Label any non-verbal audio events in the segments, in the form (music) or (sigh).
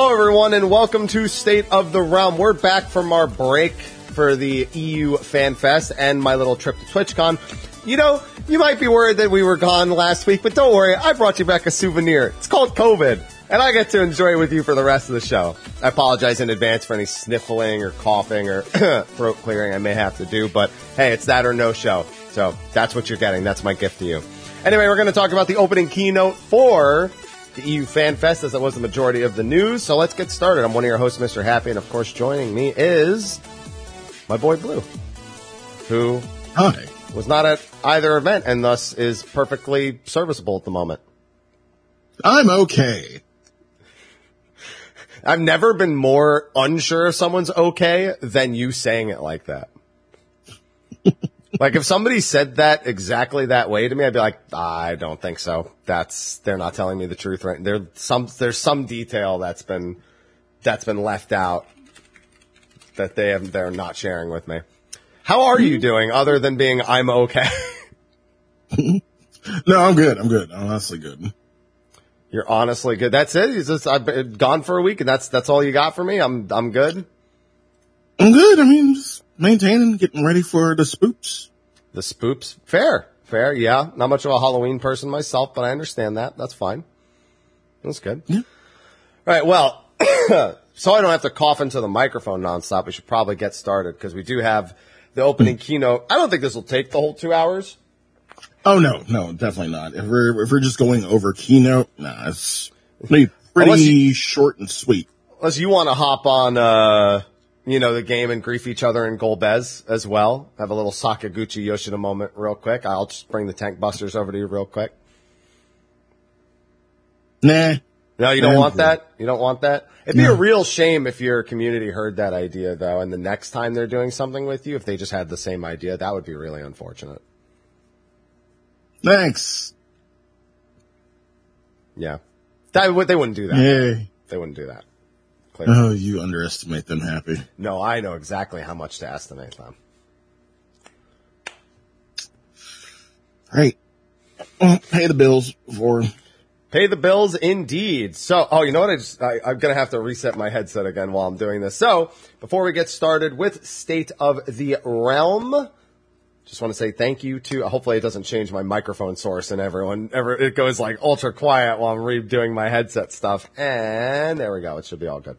Hello, everyone, and welcome to State of the Realm. We're back from our break for the EU Fan Fest and my little trip to TwitchCon. You know, you might be worried that we were gone last week, but don't worry, I brought you back a souvenir. It's called COVID, and I get to enjoy it with you for the rest of the show. I apologize in advance for any sniffling or coughing or (coughs) throat clearing I may have to do, but hey, it's that or no show. So that's what you're getting. That's my gift to you. Anyway, we're going to talk about the opening keynote for the EU Fan Fest, as that was the majority of the news. So let's get started. I'm one of your hosts, Mr. Happy, and of course, joining me is my boy Blue, who Hi. was not at either event and thus is perfectly serviceable at the moment. I'm okay. I've never been more unsure if someone's okay than you saying it like that. Like if somebody said that exactly that way to me, I'd be like, I don't think so. That's they're not telling me the truth right. There's some there's some detail that's been that's been left out that they have they're not sharing with me. How are you doing other than being I'm okay? (laughs) No, I'm good. I'm good. I'm honestly good. You're honestly good. That's it. It's just, I've been gone for a week and that's that's all you got for me. I'm I'm good. I'm good. I mean, just maintaining, getting ready for the spoops. The spoops, fair, fair. Yeah, not much of a Halloween person myself, but I understand that. That's fine. That's good. Yeah. All right. Well, (coughs) so I don't have to cough into the microphone nonstop. We should probably get started because we do have the opening keynote. I don't think this will take the whole two hours. Oh no, no, definitely not. If we're, if we're just going over keynote, nah, it's pretty, pretty short and sweet. Unless you want to hop on, uh, you know, the game and grief each other in Golbez as well. Have a little Sakaguchi Yoshida moment real quick. I'll just bring the tank busters over to you real quick. Nah. No, you don't want that? You don't want that? It'd be No. a real shame if your community heard that idea though, and the next time they're doing something with you, if they just had the same idea, that would be really unfortunate. Thanks. Yeah. That would, they wouldn't do that. Yay. They wouldn't do that. Oh, you underestimate them happy. No, I know exactly how much to estimate them. Right. Well, oh, pay the bills for, Pay the bills indeed. So, oh, you know what? I just, I, I'm going to have to reset my headset again while I'm doing this. So, before we get started with State of the Realm, just want to say thank you to, hopefully it doesn't change my microphone source and everyone, ever, it goes like ultra quiet while I'm redoing my headset stuff. And there we go. It should be all good.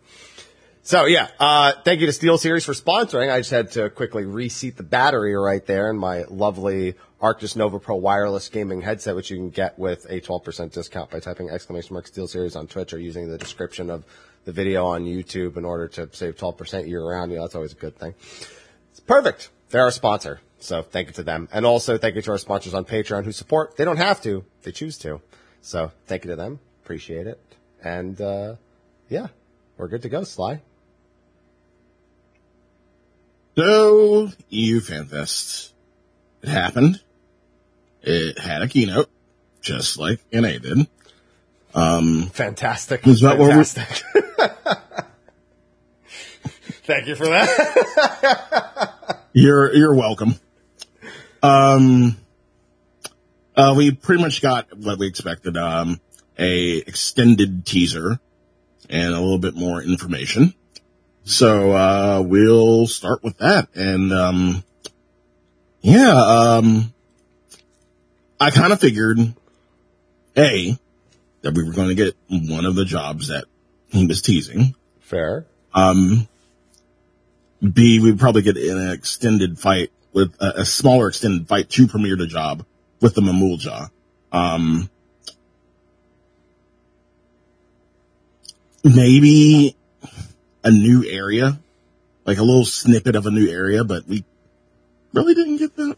So yeah, uh, thank you to SteelSeries for sponsoring. I just had to quickly reseat the battery right there in my lovely Arctis Nova Pro wireless gaming headset, which you can get with a 12% discount by typing exclamation mark SteelSeries on Twitch or using the description of the video on YouTube in order to save 12% year round. You know, that's always a good thing. It's perfect. They're our sponsor. So thank you to them. And also thank you to our sponsors on Patreon who support. They don't have to. They choose to. So thank you to them. Appreciate it. And, uh, yeah, we're good to go, Sly. so EU FanFest. It happened. It had a keynote, just like NA did. Um, Fantastic. Is that Fantastic. (laughs) Thank you for that. (laughs) You're you're welcome. Um, uh, we pretty much got what we expected. Um, a extended teaser and a little bit more information. So uh, we'll start with that. And um, yeah, um, I kind of figured a that we were going to get one of the jobs that he was teasing. Fair. Um, B, we'd probably get an extended fight with a, a smaller extended fight to premiere the job with the Mamool Ja. Um, maybe a new area, like a little snippet of a new area, but we really didn't get that.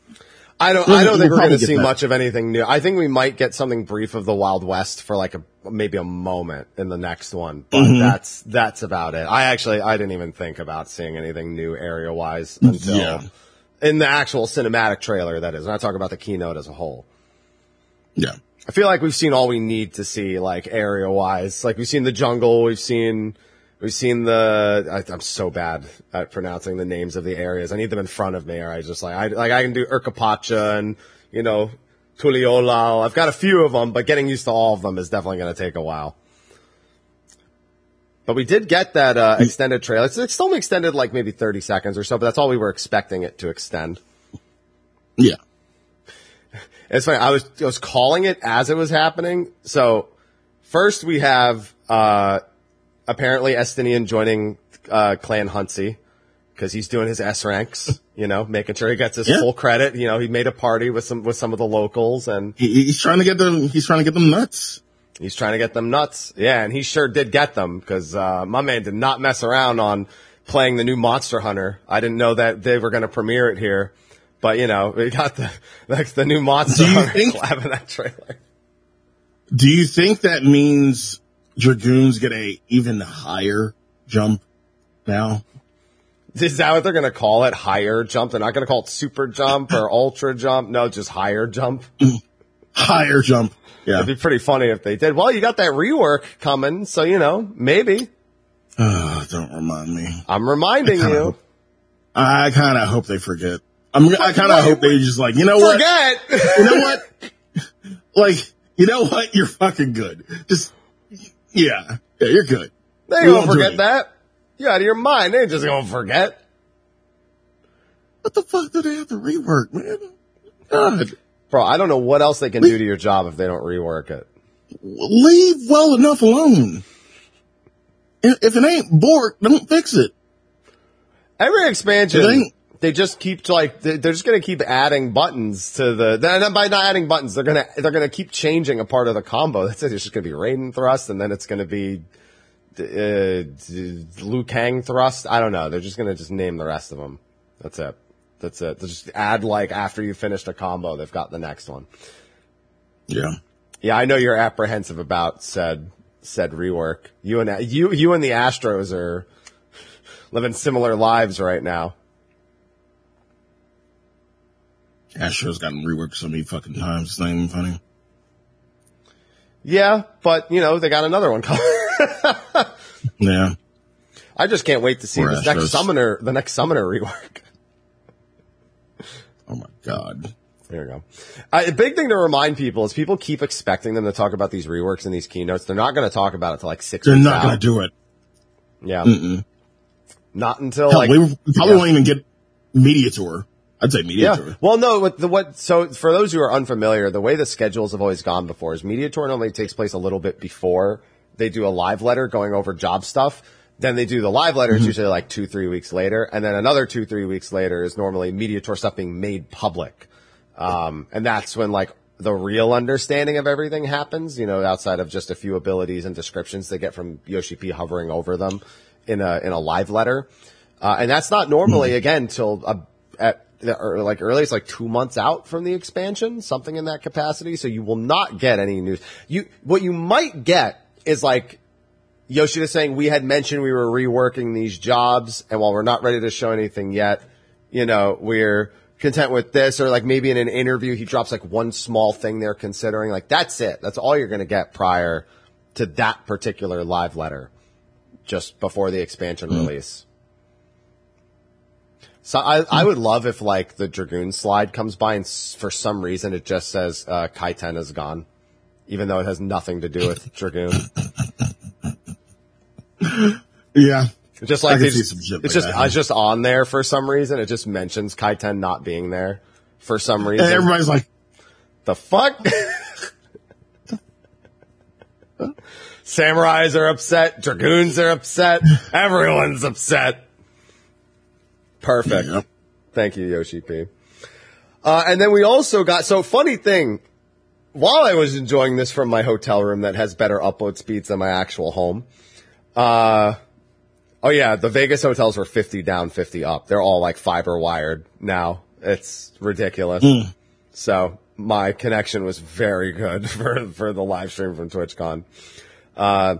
I don't. We'll- I don't think we're going to see that. much of anything new. I think we might get something brief of the Wild West for like a maybe a moment in the next one, but Mhm. that's that's about it. I actually I didn't even think about seeing anything new area wise until Yeah. In the actual cinematic trailer. That is, and I talk about the keynote as a whole. Yeah. I feel like we've seen all we need to see, like area wise. Like we've seen the jungle, we've seen, we've seen the. I, I'm so bad at pronouncing the names of the areas. I need them in front of me, or I just like I like I can do Urqopacha and you know Tuliola. I've got a few of them, but getting used to all of them is definitely going to take a while. But we did get that uh, extended trailer. It's, it's only extended like maybe 30 seconds or so, but that's all we were expecting it to extend. Yeah. It's funny. I was I was calling it as it was happening. So first we have uh apparently Estinian joining uh Clan Huntsy because he's doing his S ranks. You know, making sure he gets his Yeah. full credit. You know, he made a party with some with some of the locals and He, he's trying to get them, he's trying to get them nuts. He's trying to get them nuts. Yeah, and he sure did get them because uh, my man did not mess around on playing the new Monster Hunter. I didn't know that they were going to premiere it here. But you know, we got the (laughs) like the new Monster Hunter think- in that trailer. Do you think that means Dragoons get a even higher jump now? Is that what they're going to call it? Higher jump? They're not going to call it super jump or (clears throat) ultra jump. No, just higher jump. Higher jump. Yeah. It'd be pretty funny if they did. Well, you got that rework coming, so you know, maybe. Oh, don't remind me. I'm reminding kinda you. hope- I kind of hope they forget. I'm, I kind of hope they just like, you know what? Forget. You know what? (laughs) like, you know what? You're fucking good. Just, yeah. Yeah, you're good. they ain't gonna forget that. You're out of your mind. They ain't just gonna forget. What the fuck do they have to rework, man? God. Bro, I don't know what else they can do to your job if they don't rework it. Leave well enough alone. If it ain't Bork, don't fix it. Every expansion, they just keep like they- they're just gonna keep adding buttons to the. then By not adding buttons, they're gonna they're gonna keep changing a part of the combo. That's (laughs) it. It's just gonna be Raiden thrust, and then it's gonna be uh, Liu Kang thrust. I don't know. They're just gonna just name the rest of them. That's it. That's it. Just add like after you finished a combo, they've got the next one. Yeah. Yeah, I know you're apprehensive about said said rework. You and you you and the Astros are living similar lives right now. Astro's gotten reworked so many fucking times. It's not even funny. Yeah, but you know they got another one coming. (laughs) Yeah. I just can't wait to see Poor this next summoner, the next summoner rework. God. There you go. Uh, a big thing to remind people is people keep expecting them to talk about these reworks in these keynotes. They're not going to talk about it till like 6 They're not gonna do it. Yeah, Mm-mm. not until Hell, like we probably yeah. won't even get media tour. I'd say media Yeah. tour. Well, no, what the what? So for those who are unfamiliar, the way the schedules have always gone before is media tour normally takes place a little bit before they do a live letter going over job stuff. Then they do the live letter. It's usually like two, three weeks later, and then another two, three weeks later is normally media tour stuff being made public. Um, and that's when like the real understanding of everything happens. You know, outside of just a few abilities and descriptions they get from Yoshi P hovering over them in a in a live letter. Uh, and that's not normally again till uh, at the, or like earliest like two months out from the expansion, something in that capacity. So you will not get any news. You what you might get is like Yoshida saying we had mentioned we were reworking these jobs, and while we're not ready to show anything yet, you know we're content with this, or like maybe in an interview he drops like one small thing they're considering. Like that's it. That's all you're going to get prior to that particular live letter, just before the expansion release. So I, I would love if like the Dragoon slide comes by and for some reason it just says uh, Kaiten is gone, even though it has nothing to do with Dragoon. (laughs) (laughs) Yeah. It's just I like can see some shit it's like just that. it's just on there for some reason. It just mentions Kaiten not being there for some reason. And everybody's like, the fuck? (laughs) Samurais are upset. Dragoons are upset. Everyone's upset. Perfect. Yep. Thank you, Yoshi P. Uh, and then we also got, so funny thing, while I was enjoying this from my hotel room that has better upload speeds than my actual home, uh, oh yeah, the Vegas hotels were 50 down, 50 up. They're all like fiber wired now. It's ridiculous. So my connection was very good (laughs) for, for the live stream from TwitchCon. Uh,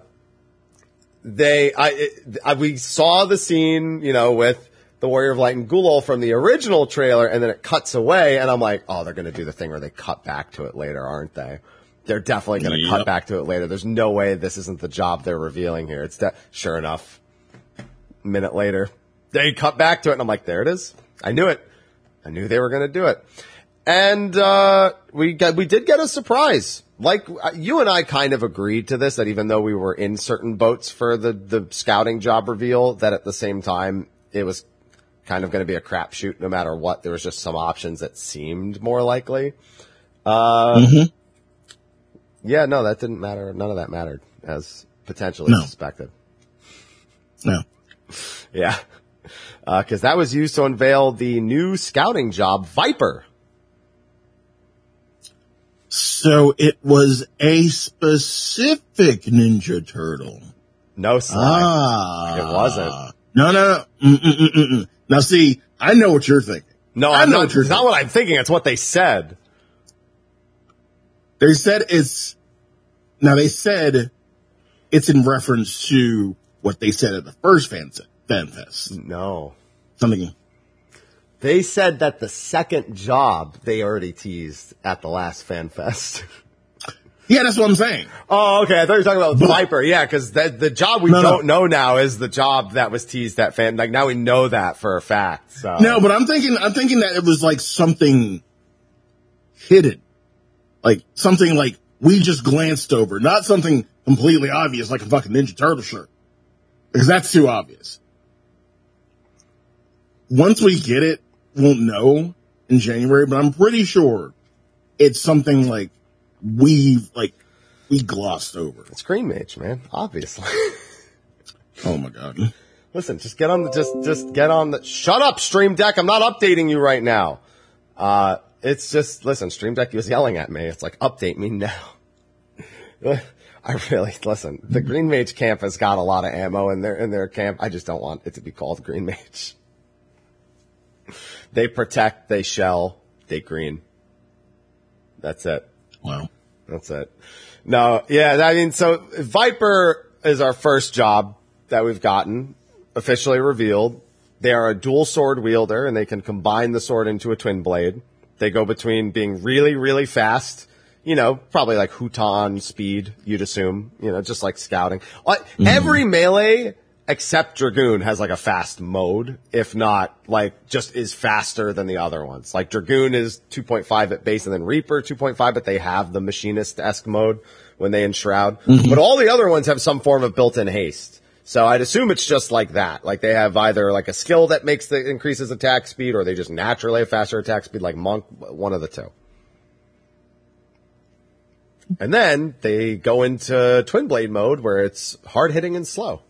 they, I, it, I, we saw the scene, you know, with the Warrior of Light and Gulool from the original trailer, and then it cuts away, and I'm like, oh, they're gonna do the thing where they cut back to it later, aren't they? They're definitely gonna Yep. cut back to it later. There's no way this isn't the job they're revealing here. It's de- sure enough. A minute later, they cut back to it, and I'm like, there it is. I knew it. I knew they were gonna do it. And uh, we got we did get a surprise like uh, you and I kind of agreed to this that even though we were in certain boats for the the scouting job reveal, that at the same time it was kind of going to be a crapshoot no matter what. There was just some options that seemed more likely. Uh, Mhm. Yeah, no, that didn't matter. None of that mattered as potentially No. suspected. No. Yeah. Uh, because that was used to unveil the new scouting job, Viper. So it was a specific Ninja Turtle. No Sly. Ah. It wasn't. No, no, no. Mm-mm-mm-mm. Now see, I know what you're thinking. no, I I'm know not, what you're it's not what I'm thinking. It's what they said. They said it's, now they said it's in reference to what they said at the first fan, fan fest. No. Something, They said that the second job they already teased at the last fan fest. (laughs) yeah, that's what I'm saying. oh, okay. I thought you were talking about Viper. Yeah, because the, the job we No, no. don't know now is the job that was teased at fan. Like now we know that for a fact. So. No, but I'm thinking, I'm thinking that it was like something hidden. Like something like we just glanced over, not something completely obvious like a fucking Ninja Turtle shirt. Because that's too obvious. Once we get it, we'll know in January, but I'm pretty sure it's something like we, like, we glossed over. It's Green Mage, man. Obviously. (laughs) Oh my God. Listen, just get on the, just, just get on the, shut up, Stream Deck. I'm not updating you right now. Uh, it's just, listen, Stream Deck was yelling at me. It's like, update me now. (laughs) I really, listen, the Green Mage camp has got a lot of ammo in their, in their camp. I just don't want it to be called Green Mage. They protect, they shell, they green. That's it. Wow. That's it. No, yeah, I mean, so Viper is our first job that we've gotten officially revealed. They are a dual sword wielder and they can combine the sword into a twin blade. They go between being really, really fast, you know, probably like Huton speed, you'd assume, you know, just like scouting. Uh, Every melee except Dragoon has like a fast mode, if not like just is faster than the other ones. Like Dragoon is 2.5 at base and then Reaper 2.5, but they have the machinist-esque mode when they enshroud. But all the other ones have some form of built-in haste. So I'd assume it's just like that. Like they have either like a skill that makes the increases attack speed or they just naturally have faster attack speed like Monk, one of the two. And then they go into twin blade mode where it's hard hitting and slow.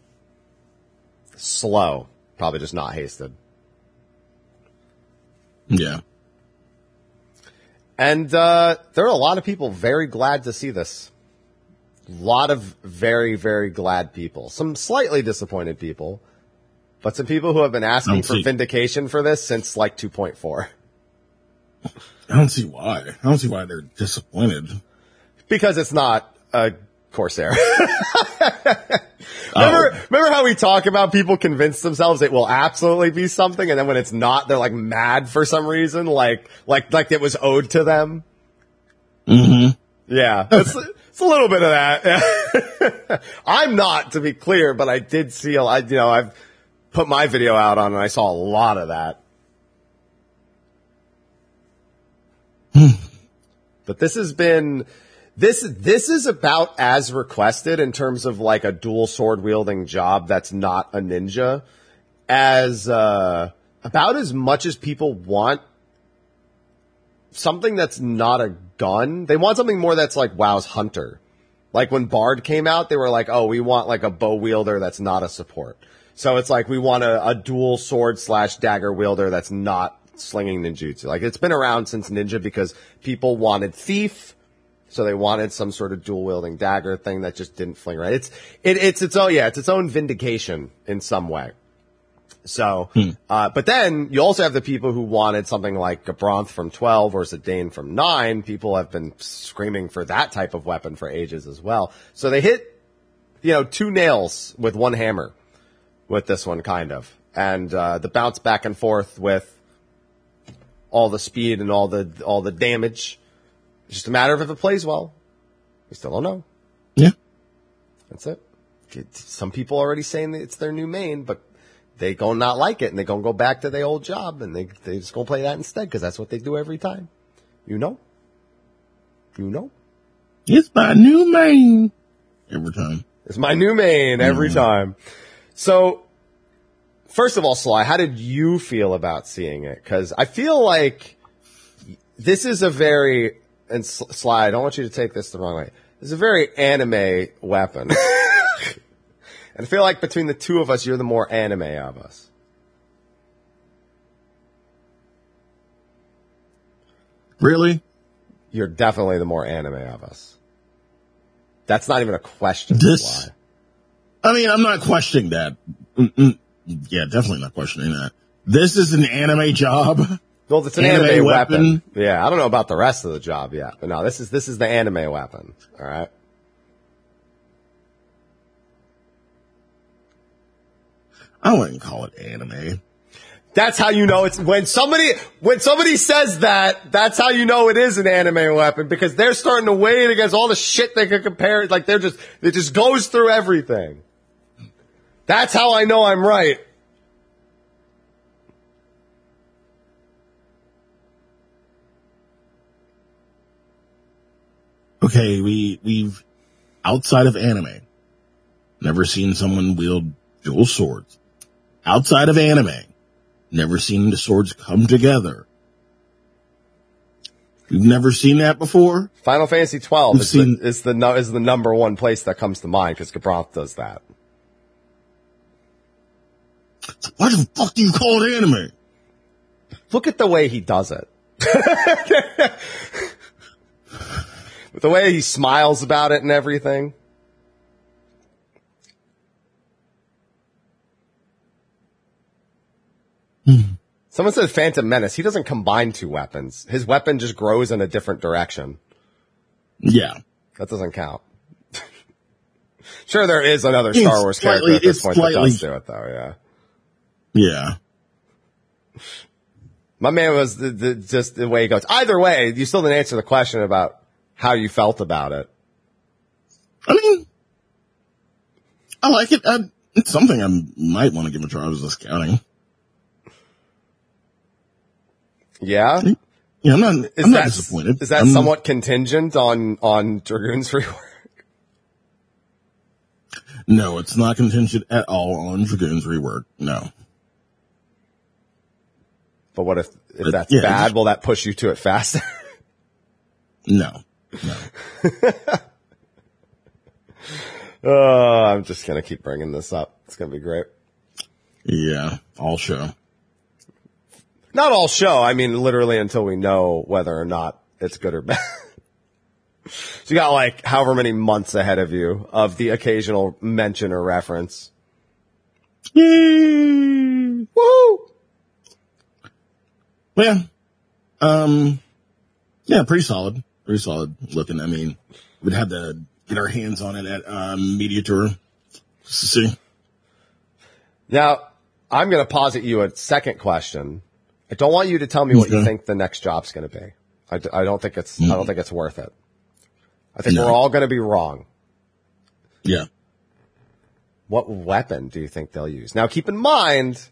Slow. Probably just not hasted. Yeah. And uh, there are a lot of people very glad to see this. A lot of very, very glad people. Some slightly disappointed people, but some people who have been asking for see- vindication for this since like 2.4. I don't see why. I don't see why they're disappointed. Because it's not a Corsair. (laughs) Oh. remember, remember how we talk about people convince themselves it will absolutely be something, and then when it's not, they're like mad for some reason, like like like it was owed to them. Mm-hmm. Yeah, (laughs) it's a little bit of that. (laughs) I'm not, to be clear, but I did see a lot. You know, I've put my video out on, and I saw a lot of that. but this has been this this is about as requested in terms of like a dual sword wielding job that's not a ninja as uh about as much as people want something that's not a gun. They want something more that's like WoW's hunter. Like when Bard came out, they were like, "Oh, we want like a bow wielder that's not a support." So it's like we want a, a dual sword slash dagger wielder that's not slinging ninjutsu. Like it's been around since ninja because people wanted thief, so they wanted some sort of dual wielding dagger thing that just didn't fling right. It's it, it's its own yeah, it's its own vindication in some way. So, uh, but then you also have the people who wanted something like Gabranth from 12 or Zidane from 9. People have been screaming for that type of weapon for ages as well. So they hit, you know, two nails with one hammer with this one, kind of. And, uh, the bounce back and forth with all the speed and all the, all the damage. It's just a matter of if it plays well. We still don't know. Yeah. That's it. It- Some people already saying that it's their new main, but they gonna not like it and they gonna go back to their old job and they they just gonna play that instead because that's what they do every time. You know. You know. It's my new main. Every time. It's my new main every mm-hmm. time. So, first of all, Sly, how did you feel about seeing it? Because I feel like this is a very and Sly. I don't want you to take this the wrong way. This is a very anime weapon, (laughs) I feel like between the two of us, you're the more anime of us. Really? You're definitely the more anime of us. That's not even a question. This, I mean, I'm not questioning that. Mm-mm. Yeah, definitely not questioning that. This is an anime job. Well, it's an anime, anime weapon. weapon. Yeah, I don't know about the rest of the job yet, but no, this is this is the anime weapon. All right. I wouldn't call it anime. That's how you know it's when somebody when somebody says that. That's how you know it is an anime weapon because they're starting to weigh it against all the shit they could compare it. Like they're just it just goes through everything. That's how I know I'm right. Okay, we we've outside of anime never seen someone wield dual swords. Outside of anime, never seen the swords come together. You've never seen that before? Final Fantasy 12 is, seen, the, is, the, is the number one place that comes to mind because Gabranth does that. Why the fuck do you call it anime? Look at the way he does it. (laughs) the way he smiles about it and everything. Hmm. Someone said Phantom Menace. He doesn't combine two weapons. His weapon just grows in a different direction. Yeah. That doesn't count. (laughs) sure, there is another Star Wars slightly, character at this point slightly, that does do it, though. Yeah. Yeah. My man was the, the, just the way he goes. Either way, you still didn't answer the question about how you felt about it. I mean, I like it. I, it's something I might want to give a try as a scouting. Yeah. Yeah, I'm not, is I'm not disappointed. Is that I'm, somewhat contingent on, on Dragoon's (laughs) rework? No, it's not contingent at all on Dragoon's rework. No. But what if, if but, that's yeah, bad, will that push you to it faster? (laughs) no. No. (laughs) oh, I'm just going to keep bringing this up. It's going to be great. Yeah, all show. Not all show. I mean, literally until we know whether or not it's good or (laughs) bad. so you got like however many months ahead of you of the occasional mention or reference. Woo! Well, yeah. Um, yeah, pretty solid pretty solid looking. I mean, we'd have to get our hands on it at um, Media Tour. See. Now, I'm going to posit you a second question. I don't want you to tell me what okay. you think the next job's going to be. I, I, don't think it's, mm. I don't think it's worth it. I think no. we're all going to be wrong. Yeah. What weapon do you think they'll use? Now keep in mind,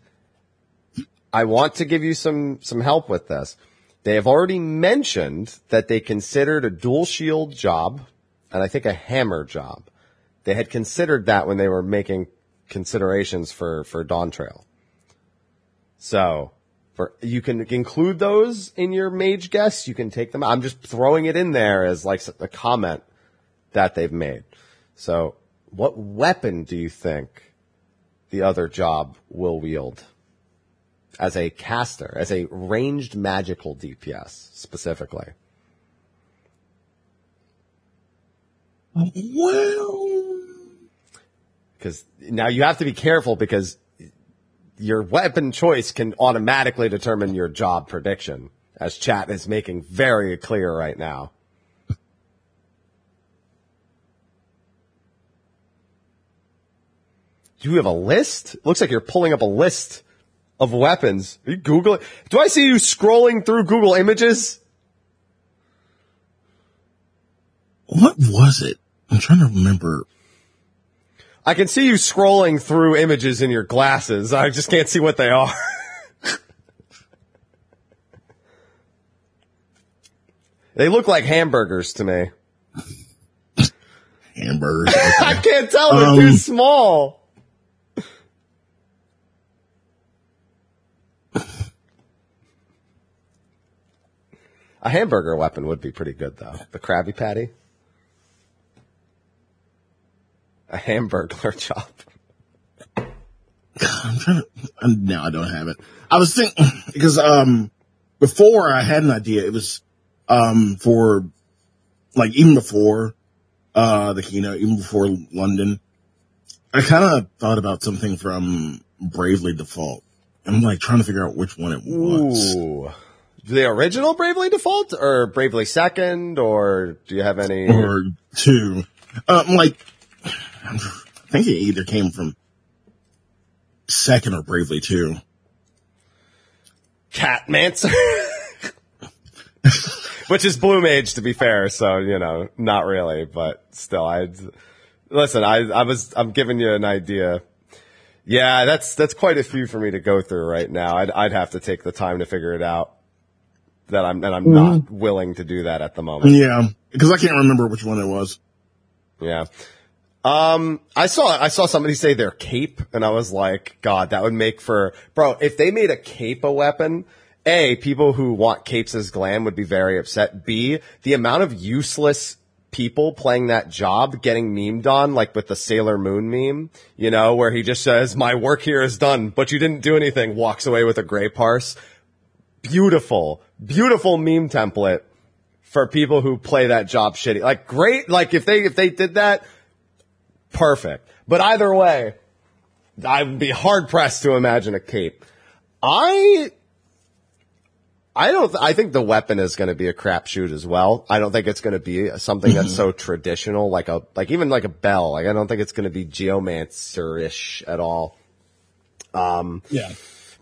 I want to give you some, some help with this. They have already mentioned that they considered a dual shield job and I think a hammer job. They had considered that when they were making considerations for, for Dawntrail. So for, you can include those in your mage guess. You can take them. I'm just throwing it in there as like a comment that they've made. So what weapon do you think the other job will wield? as a caster, as a ranged magical DPS specifically? Well, because now you have to be careful because your weapon choice can automatically determine your job prediction, as chat is making very clear right now. Do you have a list? Looks like you're pulling up a list of weapons. Are you Googling? Do I see you scrolling through Google images? What was it? I'm trying to remember. I can see you scrolling through images in your glasses. I just can't see what they are. (laughs) they look like hamburgers to me. Hamburgers. (laughs) I can't tell. They're too Um, small. A hamburger weapon would be pretty good, though. The Krabby Patty. A hamburger chop. (laughs) I'm trying to, now I don't have it. I was thinking, (clears throat) because, um, before I had an idea, it was, um, for, like, even before, uh, the keynote, even before London, I kind of thought about something from Bravely Default. I'm like trying to figure out which one it was. Ooh. The original Bravely Default or Bravely Second or do you have any? Or two. Um, like, I think it either came from second or Bravely two. Catmancer. (laughs) Which is Blue Mage to be fair, so, you know, not really, but still, I, listen, I, I was, I'm giving you an idea. Yeah, that's, that's quite a few for me to go through right now. I'd, I'd have to take the time to figure it out. That I'm, and I'm mm-hmm. not willing to do that at the moment. Yeah, because I can't remember which one it was. Yeah. Um, I saw, I saw somebody say their cape and I was like, God, that would make for, bro, if they made a cape a weapon, A, people who want capes as glam would be very upset. B, the amount of useless people playing that job getting memed on, like with the Sailor Moon meme, you know, where he just says, my work here is done, but you didn't do anything, walks away with a gray parse. Beautiful, beautiful meme template for people who play that job shitty. Like great, like if they, if they did that, perfect. But either way, I would be hard pressed to imagine a cape. I, I don't, I think the weapon is going to be a crapshoot as well. I don't think it's going to be something that's so mm-hmm. traditional, like a, like even like a bell. Like I don't think it's going to be geomancer-ish at all. Um, yeah.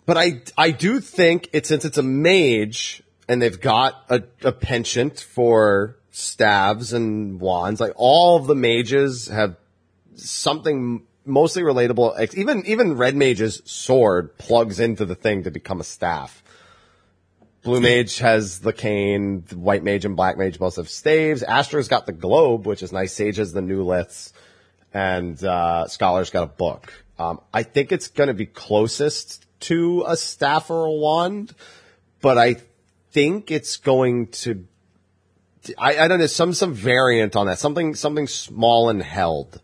But I, I do think it, since it's a mage and they've got a, a penchant for staves and wands, like all of the mages have something mostly relatable. Even, even red mage's sword plugs into the thing to become a staff. Blue mage has the cane, the white mage and black mage both have staves. Astra's got the globe, which is nice. Sage has the new liths and, uh, Scholar's got a book. Um, I think it's going to be closest to a staff or a wand, but I think it's going to, I, I don't know, some, some variant on that. Something, something small and held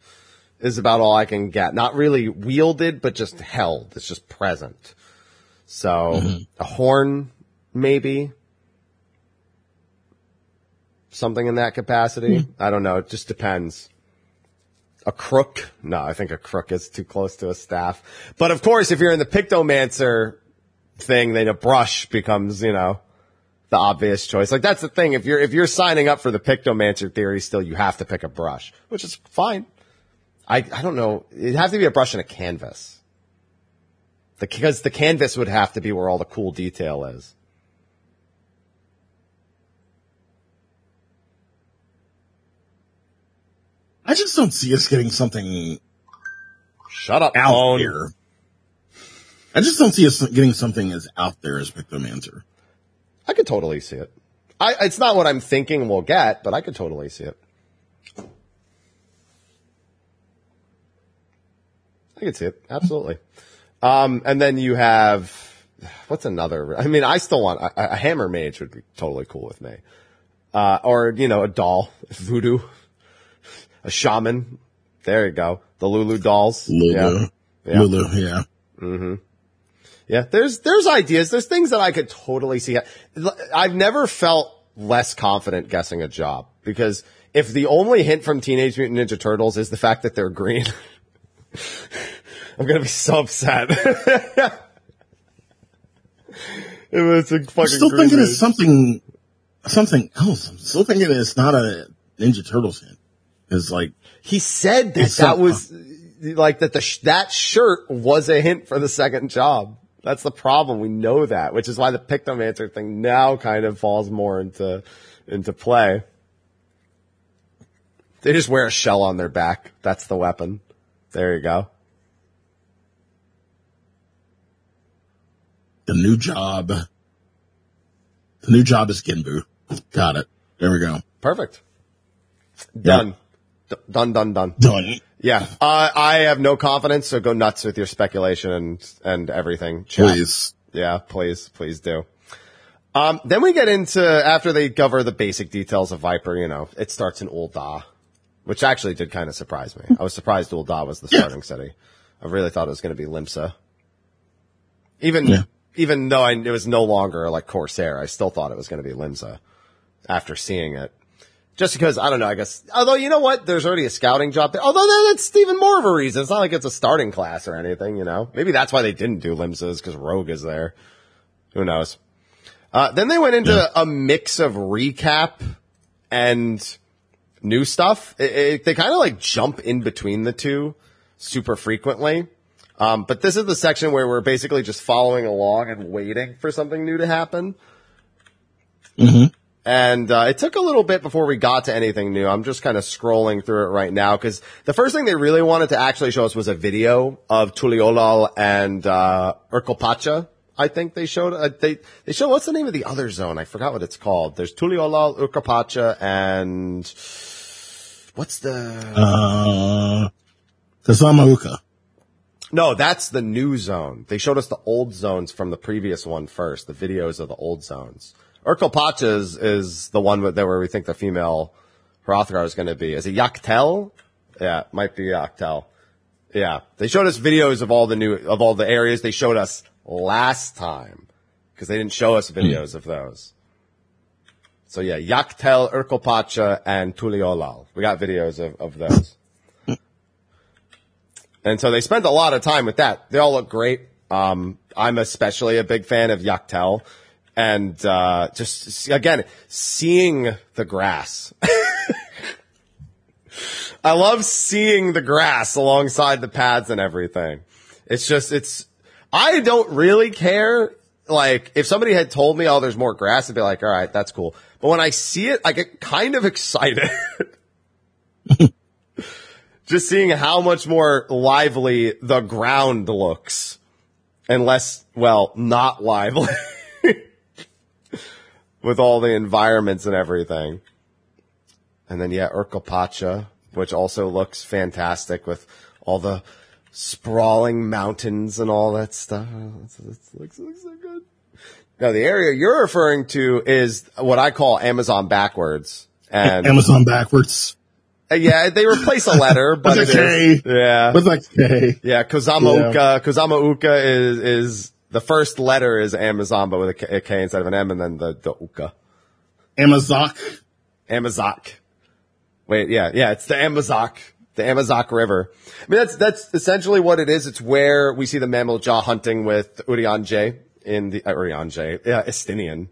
is about all I can get. Not really wielded, but just held. It's just present. So mm-hmm. a horn, maybe. Something in that capacity. Mm-hmm. I don't know. It just depends. A crook? No, I think a crook is too close to a staff. But of course, if you're in the pictomancer thing, then a brush becomes, you know, the obvious choice. Like that's the thing. If you're, if you're signing up for the pictomancer theory still, you have to pick a brush, which is fine. I, I don't know. It'd have to be a brush and a canvas. The, because the canvas would have to be where all the cool detail is. I just don't see us getting something Shut up, out phone. there. I just don't see us getting something as out there as Pictomancer. I could totally see it. I, it's not what I'm thinking we'll get, but I could totally see it. I could see it. Absolutely. Um, and then you have, what's another? I mean, I still want, a, a hammer mage would be totally cool with me. Uh, or, you know, a doll, (laughs) voodoo, a shaman. There you go. The Lulu dolls. Lulu. Yeah. Yeah. Lulu, yeah. Yeah, there's there's ideas. There's things that I could totally see. I've never felt less confident guessing a job because if the only hint from Teenage Mutant Ninja Turtles is the fact that they're green, (laughs) I'm gonna be so upset. (laughs) it's a fucking I'm still thinking it's something, something else. I'm still thinking it's not a Ninja Turtles hint. It's like, He said that that was like that the sh- that shirt was a hint for the second job. That's the problem. We know that, which is why the Pictomancer thing now kind of falls more into into play. They just wear a shell on their back. That's the weapon. There you go. the new job. The new job is Ginbu. Got it. There we go. Perfect. Done. Yeah. Done, done, done. Done. Yeah. Uh, I have no confidence, so go nuts with your speculation and, and everything. chat. Please. Yeah, please, please do. Um, then we get into, after they cover the basic details of Viper, you know, it starts in Ul'dah, which actually did kind of surprise me. I was surprised Ul'dah was the starting city. I really thought it was going to be Limsa. Even, Yeah. even though I, it was no longer like Corsair, I still thought it was going to be Limsa after seeing it. Just because, I don't know, I guess, although you know what, there's already a scouting job there. Although that's even more of a reason. It's not like it's a starting class or anything, you know? Maybe that's why they didn't do Limsas, because Rogue is there. Who knows? Uh, then they went into Yeah. a mix of recap and new stuff. It, it, they kind of like jump in between the two super frequently. Um, but this is the section where we're basically just following along and waiting for something new to happen. And uh, it took a little bit before we got to anything new. I'm just kind of scrolling through it right now because the first thing they really wanted to actually show us was a video of Tuliyollal and uh, Urqopacha. I think they showed. Uh, they they show what's the name of the other zone? I forgot what it's called. There's Tuliyollal, Urqopacha, and what's the? Uh, Kozama'uka. No, that's the new zone. They showed us the old zones from the previous one first, the videos of the old zones. Urqopacha is, is the one with, where we think the female Hrothgar is going to be. Is it Yak T'el? Yeah, it might be Yak T'el. Yeah. They showed us videos of all the new, of all the areas they showed us last time. Cause they didn't show us videos of those. So yeah, Yaktel, Urqopacha, and Tuliyollal. We got videos of, of those. And so they spent a lot of time with that. They all look great. Um, I'm especially a big fan of Yak T'el. And, uh, just, again, seeing the grass. (laughs) I love seeing the grass alongside the pads and everything. It's just, it's, I don't really care. Like, if somebody had told me, oh, there's more grass, I'd be like, all right, that's cool. But when I see it, I get kind of excited. (laughs) just seeing how much more lively the ground looks and less, well, not lively (laughs) with all the environments and everything. And then, yeah, Urqopacha, which also looks fantastic with all the sprawling mountains and all that stuff. (laughs) It looks, looks so good. Now, the area you're referring to is what I call Amazon backwards. And Amazon backwards. uh, yeah, they replace a letter, (laughs) but it a is- yeah, With like, hey, yeah. Kozama Uka, Kozama Uka is is the first letter is Amazon, but with a K, a K instead of an M, and then the the Uka, Amazok. Amazok. Wait, yeah, yeah, it's the Amazok, the Amazok River. I mean, that's that's essentially what it is. It's where we see the mammal jaw hunting with Urianger in the uh, yeah, Estinian.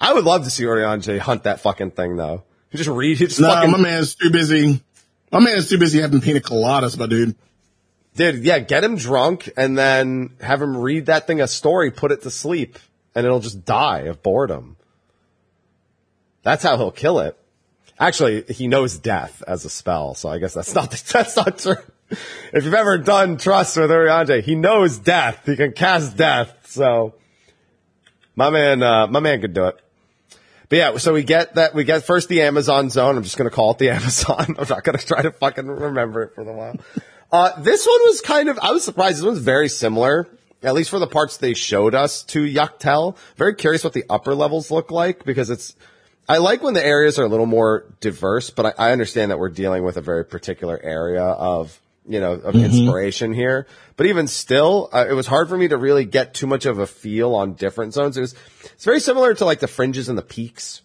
I would love to see Urianger hunt that fucking thing though. He just read, he just Nah, fucking my man's too busy. My man's too busy having pina coladas, my dude. Dude, yeah, get him drunk and then have him read that thing a story, put it to sleep, and it'll just die of boredom. That's how he'll kill it. Actually, he knows death as a spell, so I guess that's not (laughs) that's not true. (laughs) If you've ever done trust with Urianger, he knows death. He can cast death, so my man, uh, my man could do it. But yeah, so we get that, we get first the Amazon zone. I'm just going to call it the (laughs) Amazon. I'm not going to try to fucking remember it for the while. (laughs) Uh, this one was kind of, I was surprised. This one's very similar, at least for the parts they showed us to Yak T'el. Very curious what the upper levels look like because it's, I like when the areas are a little more diverse, but I, I understand that we're dealing with a very particular area of, you know, of inspiration here. But even still, uh, it was hard for me to really get too much of a feel on different zones. It was, it's very similar to like the fringes and the peaks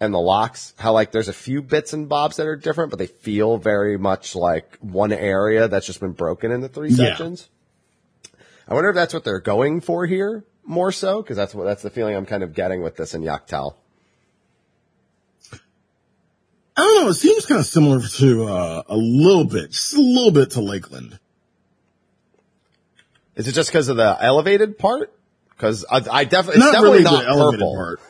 and the locks. How like there's a few bits and bobs that are different, but they feel very much like one area that's just been broken into three Yeah. sections. I wonder if that's what they're going for here more so, because that's what that's the feeling I'm kind of getting with this in Yak T'el. I don't know. It seems kind of similar to uh, a little bit, just a little bit to Lakeland. Is it just because of the elevated part? Because I, I definitely, it's not definitely really not the elevated purple. part.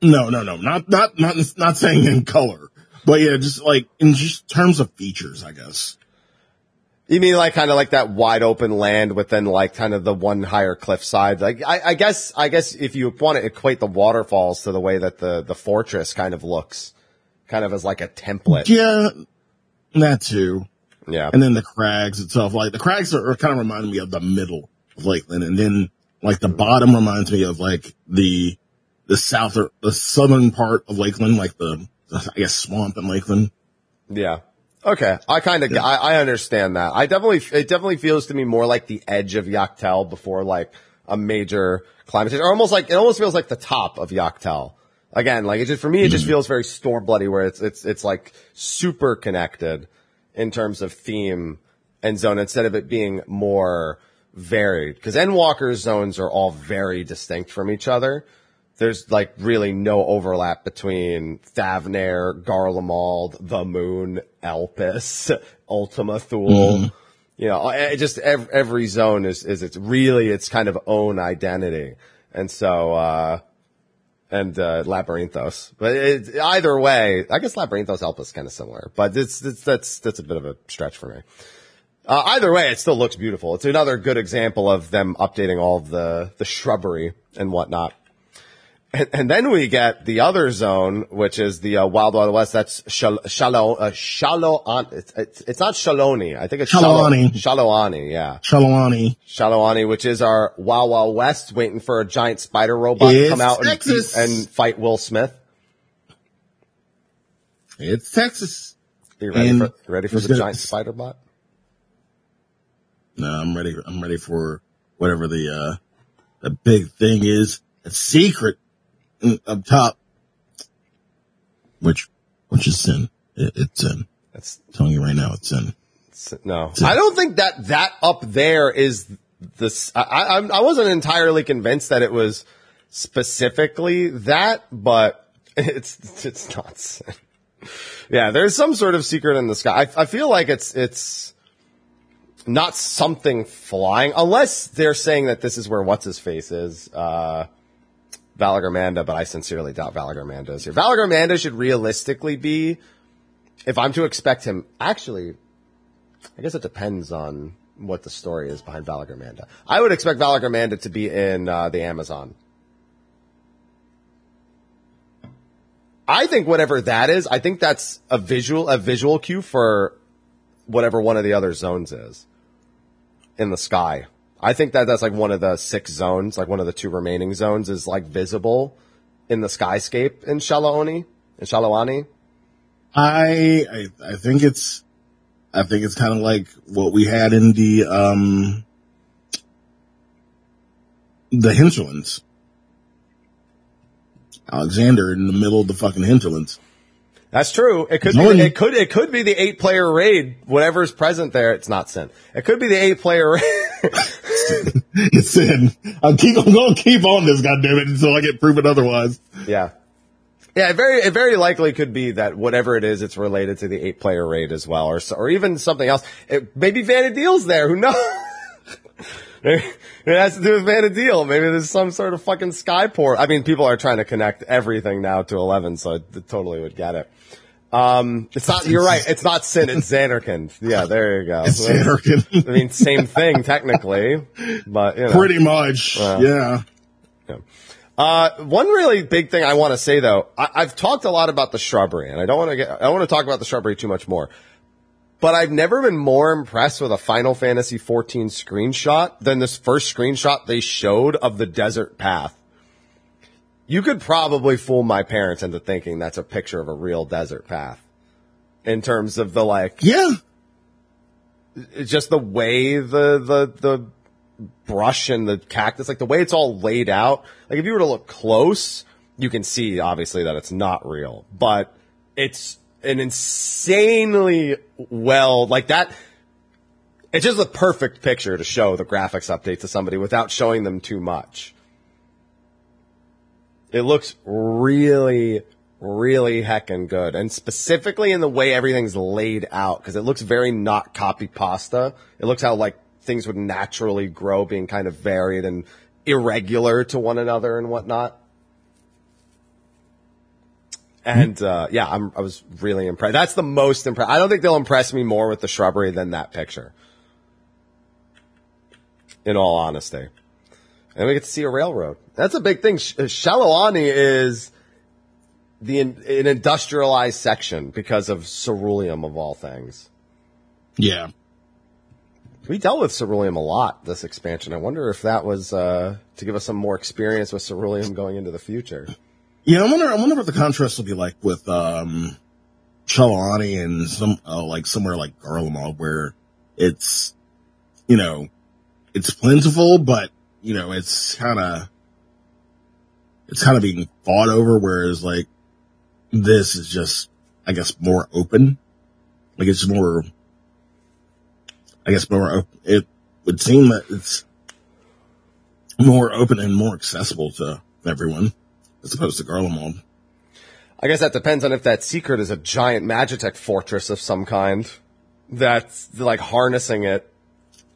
No, no, no, not not not not saying in color, but yeah, just like in just terms of features, I guess. You mean like kind of like that wide open land within like kind of the one higher cliffside? Like I, I guess I guess if you want to equate the waterfalls to the way that the the fortress kind of looks, kind of as like a template. Yeah, that too. Yeah. And then the crags itself, like the crags are, are kind of reminding me of the middle of Lakeland. And then like the bottom reminds me of like the, the south or the southern part of Lakeland, like the, I guess swamp in Lakeland. Yeah. Okay. I kind of, I, I understand that. I definitely, it definitely feels to me more like the edge of Yak T'el before like a major climate change, or almost like, it almost feels like the top of Yak T'el. Again, like it just, for me, it just feels very storm bloody where it's, it's, it's like super connected in terms of theme and zone instead of it being more varied. Cause Endwalker's zones are all very distinct from each other. There's like really no overlap between Thavnair, Garlemald, the Moon, Elpis, (laughs) Ultima Thule. You know, it just every, every zone is, is it's really its kind of own identity. And so, uh, and, uh, Labyrinthos. But it, either way, I guess Labyrinthos is kind of similar, but it's, it's, that's, that's a bit of a stretch for me. Uh, either way, it still looks beautiful. It's another good example of them updating all the, the shrubbery and whatnot. And, and then we get the other zone, which is the uh, Wild Wild West. That's Shal- Shallow, uh, Shallow, it's, it's, it's not Shaloni. I think it's Shaaloani. Shaaloani, yeah. Shaaloani. Shaaloani, which is our Wild Wild West, waiting for a giant spider robot to come out and, and fight Will Smith. It's Texas. Are you ready And for, you ready for the giant spider bot? No, I'm ready. I'm ready for whatever the, uh, the big thing is. A secret up top. Which, which is sin. It, it's sin. That's I'm telling you right now, it's sin. No, I don't think that that up there is this. I, I, I'm- wasn't entirely convinced that it was specifically that, but (laughs) it's it's not. sin. yeah, there's some sort of secret in the sky. I, I feel like it's it's not something flying, unless they're saying that this is where what's his face is. Uh, Valigarmanda, but I sincerely doubt Valigarmanda is here. Valigarmanda should realistically be, if I'm to expect him, actually, I guess it depends on what the story is behind Valigarmanda. I would expect Valigarmanda to be in uh, the Amazon. I think whatever that is, I think that's a visual a visual cue for whatever one of the other zones is in the sky. I think that that's like one of the six zones, like one of the two remaining zones is like visible in the skyscape in Shaaloani, in Shaaloani. I, I, I think it's, I think it's kind of like what we had in the, um, the hinterlands. Alexander in the middle of the fucking hinterlands. That's true. It could be, it could, it could be the eight player raid, whatever's present there. It's not sin. It could be the eight player raid. (laughs) It's sin. I'm keep, I'm going to keep on this, goddammit, until I get proven otherwise. yeah. Yeah, it very, it very likely could be that whatever it is, it's related to the eight player raid as well, or, or even something else. It, maybe deals there. Who knows? Maybe it has to do with Man of Deal. Maybe there's some sort of fucking skyport. I mean, people are trying to connect everything now to 11, so I totally would get it. Um, it's not, you're right. It's not Sin, it's Zanarkand. Yeah, there you go. It's American. I mean, same thing technically, but you know. Pretty much. yeah. Uh, one really big thing I want to say though, I, I've talked a lot about the shrubbery, and I don't want to get, I don't want to talk about the shrubbery too much more. But I've never been more impressed with a Final Fantasy 14 screenshot than this first screenshot they showed of the desert path. You could probably fool my parents into thinking that's a picture of a real desert path. In terms of the like, Yeah. just the way the the the brush and the cactus, like the way it's all laid out. Like if you were to look close, you can see obviously that it's not real, but it's an insanely well like that. It's just a perfect picture to show the graphics update to somebody without showing them too much. It looks really, really heckin' good. And specifically in the way everything's laid out, because it looks very not copy pasta. It looks how like things would naturally grow, being kind of varied and irregular to one another and whatnot. And uh, yeah, I'm, I was really impressed. That's the most impressed. I don't think they'll impress me more with the shrubbery than that picture. In all honesty, and we get to see a railroad. That's a big thing. Sh- Shaaloani is the an industrialized section because of ceruleum of all things. Yeah. We dealt with ceruleum a lot this expansion. I wonder if that was uh, to give us some more experience with ceruleum going into the future. Yeah, I wonder. I wonder what the contrast will be like with um, Trelawney and some uh, like somewhere like Garlemald, where it's you know it's plentiful, but you know it's kind of it's kind of being fought over. Whereas like this is just, I guess, more open. Like it's more, I guess, more. It would seem that it's more open and more accessible to everyone as opposed to Garlemald. I guess that depends on if that secret is a giant Magitech fortress of some kind that's like harnessing it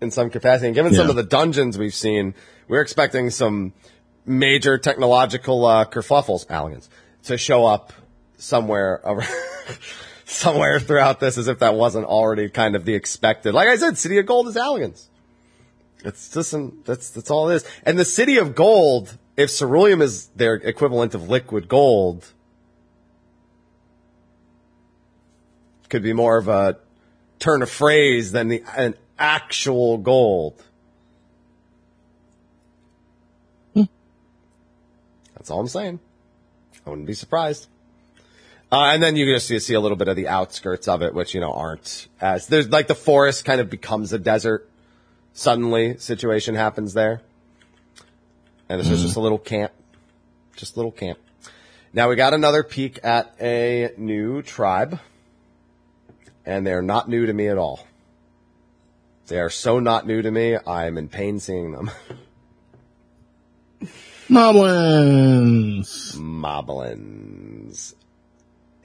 in some capacity. And given some of the dungeons we've seen, we're expecting some major technological uh, kerfuffles, Allagans, to show up somewhere around, (laughs) somewhere throughout this as if that wasn't already kind of the expected. Like I said, City of Gold is Allagans. It's just some, that's, that's all it is. And the City of Gold, if ceruleum is their equivalent of liquid gold, could be more of a turn of phrase than the an actual gold. That's all I'm saying. I wouldn't be surprised. Uh, and then you just see, see a little bit of the outskirts of it, which, you know, aren't as, there's like the forest kind of becomes a desert. Suddenly situation happens there. And this is just a little camp. Just a little camp. Now we got another peek at a new tribe. And they're not new to me at all. They are so not new to me, I'm in pain seeing them. (laughs) Moblins! Moblins.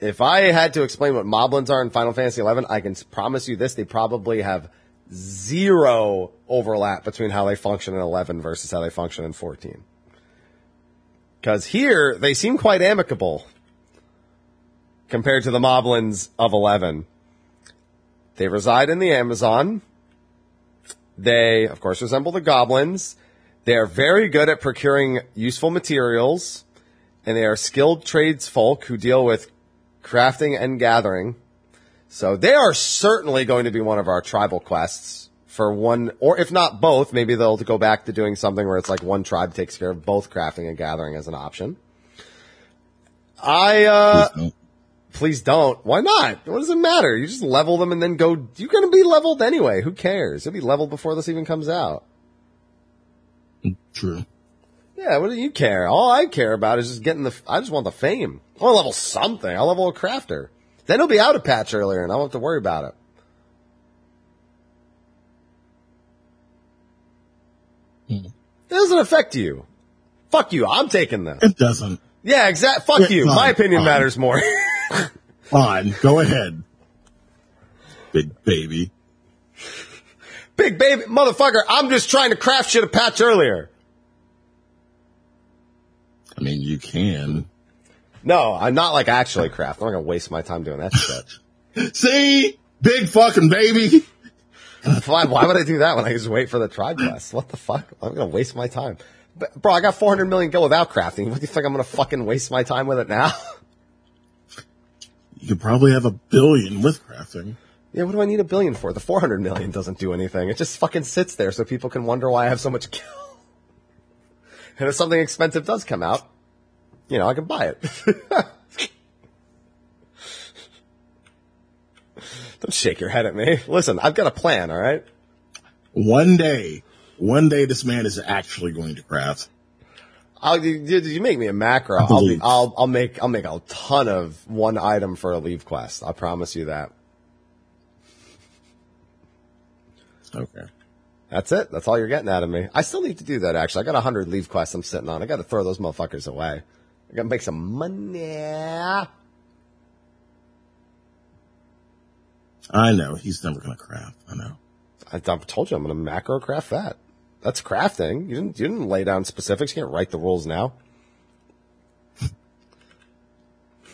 If I had to explain what moblins are in Final Fantasy XI, I can promise you this: they probably have zero overlap between how they function in 11 versus how they function in 14. Because here they seem quite amicable compared to the moblins of 11. They reside in the Amazon. They, of course, resemble the goblins. They are very good at procuring useful materials, and they are skilled tradesfolk who deal with crafting and gathering. So they are certainly going to be one of our tribal quests for one, or if not both, maybe they'll go back to doing something where it's like one tribe takes care of both crafting and gathering as an option. I, uh, Please don't. please don't. Why not? What does it matter? You just level them and then go, you're going to be leveled anyway. Who cares? You'll be leveled before this even comes out. True. Yeah, what do you care? All I care about is just getting the. I just want the fame. I want to level something. I'll level a crafter. Then he'll be out of patch earlier, and I won't have to worry about it. Mm-hmm. It doesn't affect you. Fuck you. I'm taking this. It doesn't. Yeah, exact. Fuck Yeah, you. fine, My opinion fine. matters more. (laughs) Fine, go ahead. Big baby. Big baby, motherfucker. I'm just trying to craft shit a patch earlier. I mean, you can. No, I'm not like actually craft. I'm not gonna waste my time doing that shit. (laughs) See? Big fucking baby. (laughs) Why, why would I do that when I just wait for the tribe quest? What the fuck? I'm gonna waste my time. But, bro, I got 400 million go without crafting. What do you think I'm gonna fucking waste my time with it now? You could probably have a billion with crafting. yeah, what do I need a billion for? The 400 million doesn't do anything. It just fucking sits there so people can wonder why I have so much (laughs) kill. And if something expensive does come out, you know, I can buy it. (laughs) Don't shake your head at me. Listen, I've got a plan, alright? One day, one day this man is actually going to craft. I'll, you, you you make me a macro. I'll, be. I'll, I'll make, I'll make a ton of one item for a leave quest. I promise you that. Okay. That's it. That's all you're getting out of me. I still need to do that actually. I got a hundred leave quests I'm sitting on. I got to throw those motherfuckers away. I got to make some money. I know. He's never to craft. I know. I, I told you I'm to macro craft that. That's crafting. You didn't, you didn't lay down specifics. You can't write the rules now. (laughs)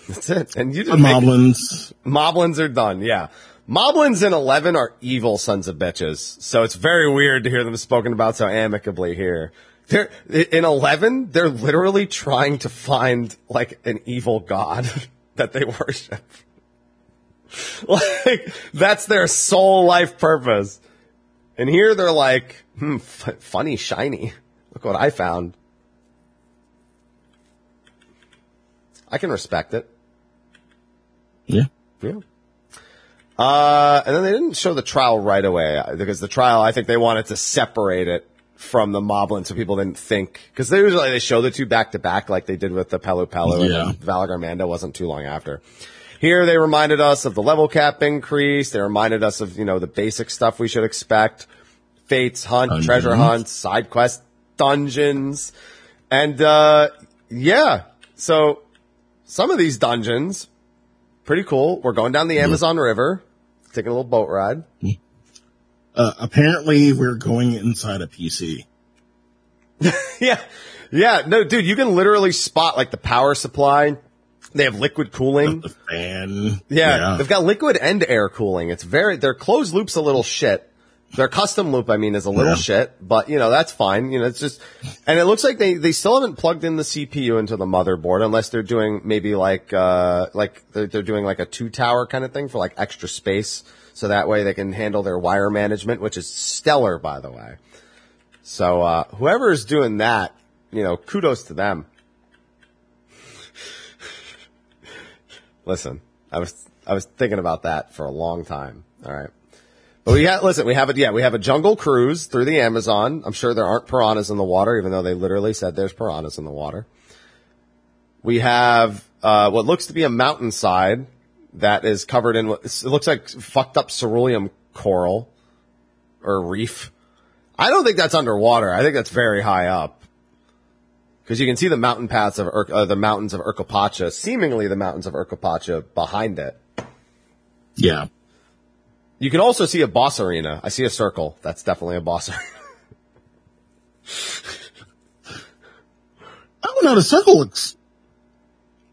That's it. And you The didn't make, moblins. Moblins are done, yeah. Moblins in 11 are evil sons of bitches. So it's very weird to hear them spoken about so amicably here. They're in eleven. They're literally trying to find like an evil god (laughs) that they worship. (laughs) like that's their sole life purpose. And here they're like, hmm, f- funny, shiny. Look what I found. I can respect it. Yeah. Yeah. Uh, and then they didn't show the trial right away because the trial, I think they wanted to separate it from the Moblin so people didn't think, cause they usually, they show the two back to back like they did with the Pelupelu Yeah. and Valigarmanda wasn't too long after. Here they reminded us of the level cap increase. They reminded us of, you know, the basic stuff we should expect. Fates, hunt, Dungeons. treasure hunts, side quest, dungeons. And, uh, yeah. So some of these dungeons, pretty cool. We're going down the Amazon River, taking a little boat ride. Uh, apparently we're going inside a PC. (laughs) yeah. Yeah. No, dude, you can literally spot like the power supply. They have liquid cooling. The fan. Yeah, they've got liquid and air cooling. It's very their closed loop's a little shit. Their custom loop, I mean, is a little Yeah. shit, but you know that's fine. You know, it's just, and it looks like they they still haven't plugged in the CPU into the motherboard unless they're doing maybe like uh like they're, they're doing like a two tower kind of thing for like extra space, so that way they can handle their wire management, which is stellar, by the way. So uh whoever is doing that, you know, kudos to them. Listen, I was I was thinking about that for a long time. All right. But we have, listen, we have a, yeah, we have a jungle cruise through the Amazon. I'm sure there aren't piranhas in the water, even though they literally said there's piranhas in the water. We have, uh, what looks to be a mountainside that is covered in what, it looks like fucked up cerulean coral or reef. I don't think that's underwater. I think that's very high up. Cause you can see the mountain paths of, Ur- uh, the mountains of Urqopacha, seemingly the mountains of Urqopacha behind it. Yeah. You can also see a boss arena. I see a circle. That's definitely a boss arena. (laughs) I don't know. The circle looks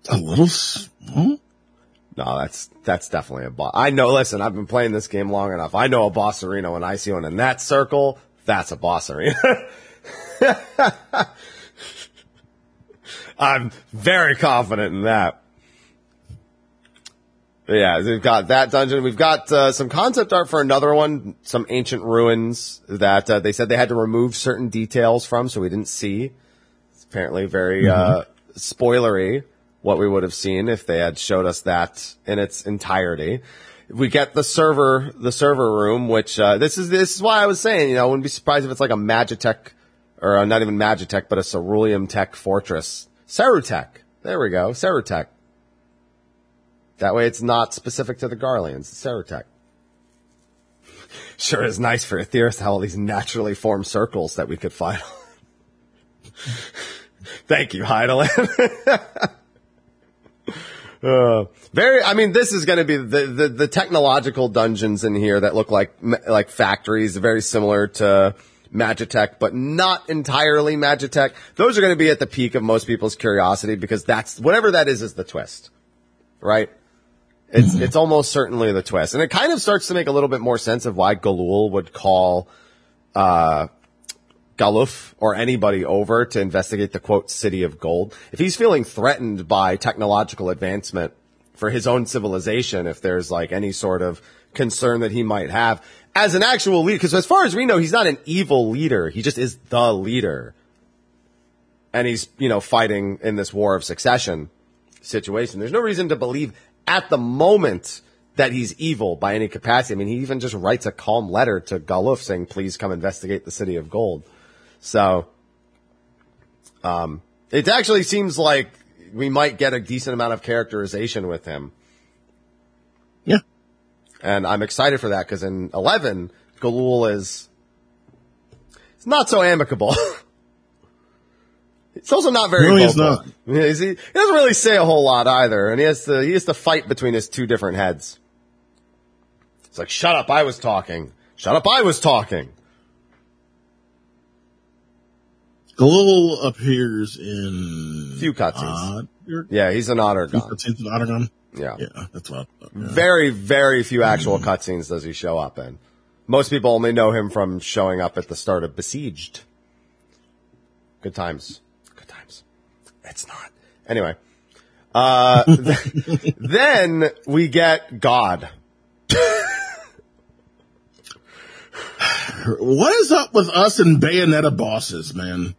a little small. No, that's that's definitely a boss. I know. Listen, I've been playing this game long enough. I know a boss arena when I see one in that circle. That's a boss arena. (laughs) I'm very confident in that. But yeah, we've got that dungeon. We've got uh, some concept art for another one, some ancient ruins that uh, they said they had to remove certain details from, so we didn't see. It's apparently very uh, spoilery what we would have seen if they had showed us that in its entirety. We get the server, the server room, which uh, this is this is why I was saying, you know, I wouldn't be surprised if it's like a Magitech or uh, not even Magitech, but a Ceruleum Tech fortress, Cerutech. There we go, Cerutech. That way, it's not specific to the Garleans. It's Cerutech. Sure is nice for Aetheris to have all these naturally formed circles that we could find. (laughs) Thank you, Hydaelyn. (laughs) Uh, very, I mean, this is going to be the, the, the technological dungeons in here that look like, like factories, very similar to Magitech, but not entirely Magitech. Those are going to be at the peak of most people's curiosity because that's, whatever that is, is the twist. Right? It's, it's almost certainly the twist. And it kind of starts to make a little bit more sense of why Gulool would call, uh, Galuf or anybody over to investigate the quote city of gold. If he's feeling threatened by technological advancement for his own civilization, if there's like any sort of concern that he might have as an actual leader, because as far as we know, he's not an evil leader. He just is the leader. And he's, you know, fighting in this war of succession situation. There's no reason to believe at the moment that he's evil by any capacity. I mean, he even just writes a calm letter to Galuf saying, please come investigate the city of gold. So, um, it actually seems like we might get a decent amount of characterization with him. Yeah. And I'm excited for that because in 11, Gulool is, it's not so amicable. (laughs) It's also not very No, he's not. (laughs) He doesn't really say a whole lot either, and he has to he has to fight between his two different heads. It's like, shut up, I was talking. Shut up, I was talking. Gulool appears in Few cutscenes. Yeah, he's an Ottergon. Ottergon. Yeah. Yeah, that's what. Yeah. Very, very few actual cutscenes does he show up in. Most people only know him from showing up at the start of Besieged. Good times. Good times. It's not. Anyway. Uh, (laughs) then we get God. (sighs) What is up with us and Bayonetta bosses, man?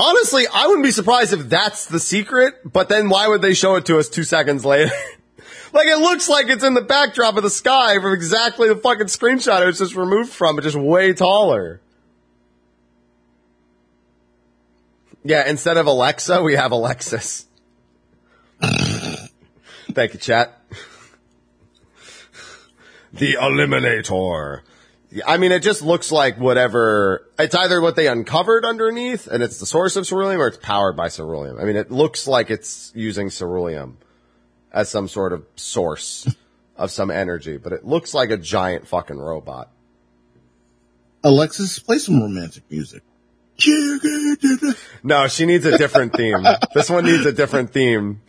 Honestly, I wouldn't be surprised if that's the secret, but then why would they show it to us two seconds later? (laughs) like it looks like it's in the backdrop of the sky from exactly the fucking screenshot it was just removed from, but just way taller. Yeah, instead of Alexa, we have Alexis. (laughs) Thank you, chat. (laughs) The Eliminator. Yeah, I mean, it just looks like whatever. It's either what they uncovered underneath, and it's the source of ceruleum, or it's powered by ceruleum. I mean, it looks like it's using ceruleum as some sort of source (laughs) of some energy, but it looks like a giant fucking robot. Alexis, play some romantic music. No, she needs a different theme. (laughs) This one needs a different theme.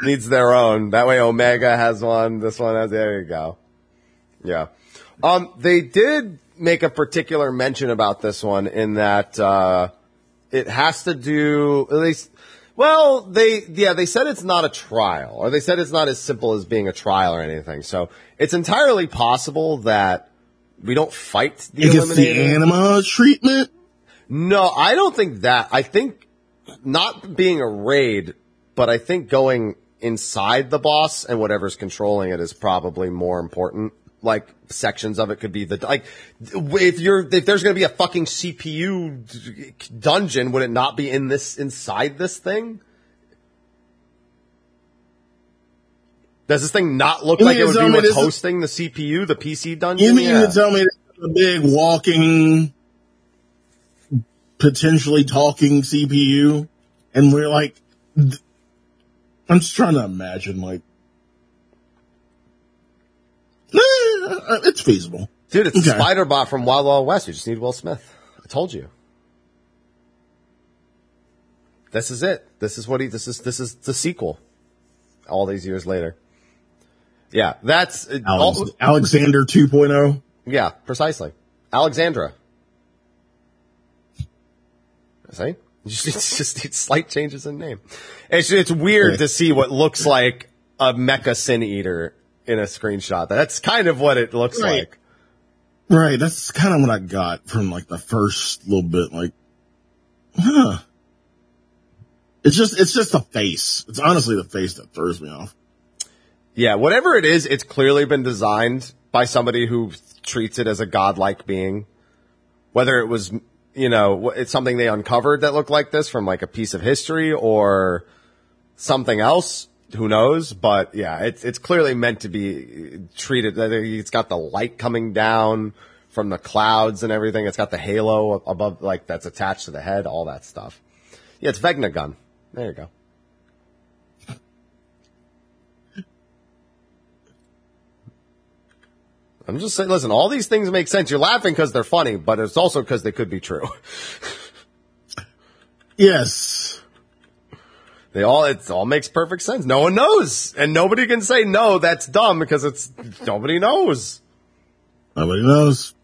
Needs their own. That way Omega has one. This one has, there you go. Yeah. Um, they did make a particular mention about this one in that, uh, it has to do, at least, well, they, yeah, they said it's not a trial, or they said it's not as simple as being a trial or anything. So it's entirely possible that we don't fight the It the anima treatment. No, I don't think that. I think not being a raid, but I think going inside the boss and whatever's controlling it is probably more important. Like sections of it could be the like if you're if there's going to be a fucking CPU d- dungeon, would it not be in this inside this thing? Does this thing not look You like it would be what's hosting the CPU, the PC dungeon? You mean Yeah. to tell me a big walking, potentially talking CPU? And we're like, I'm just trying to imagine, like, eh, it's feasible. Dude, it's Okay. Spider-Bot from Wild Wild West. You just need Will Smith. I told you. This is it. This is what he, this is, this is the sequel. All these years later. Yeah, that's, uh, Alex, all- Alexander oh? 2.0. yeah, precisely. Alexandra. See? (laughs) You just, it's just need slight changes in name. It's, it's weird to see what looks like a mecha sin eater in a screenshot. That's kind of what it looks Right. like. Right, that's kind of what I got from like the first little bit, like, huh. It's just, it's just the face. It's honestly the face that throws me off. Yeah, whatever it is, it's clearly been designed by somebody who treats it as a godlike being. Whether it was, you know, it's something they uncovered that looked like this from like a piece of history or something else, who knows? But yeah, it's, it's clearly meant to be treated, it's got the light coming down from the clouds and everything. It's got the halo above, like that's attached to the head, all that stuff. Yeah, it's Vegna gun. There you go. I'm just saying, listen, all these things make sense. You're laughing because they're funny, but it's also because they could be true. (laughs) Yes. They all, it all makes perfect sense. No one knows. And nobody can say, no, that's dumb because it's, nobody knows. Nobody knows.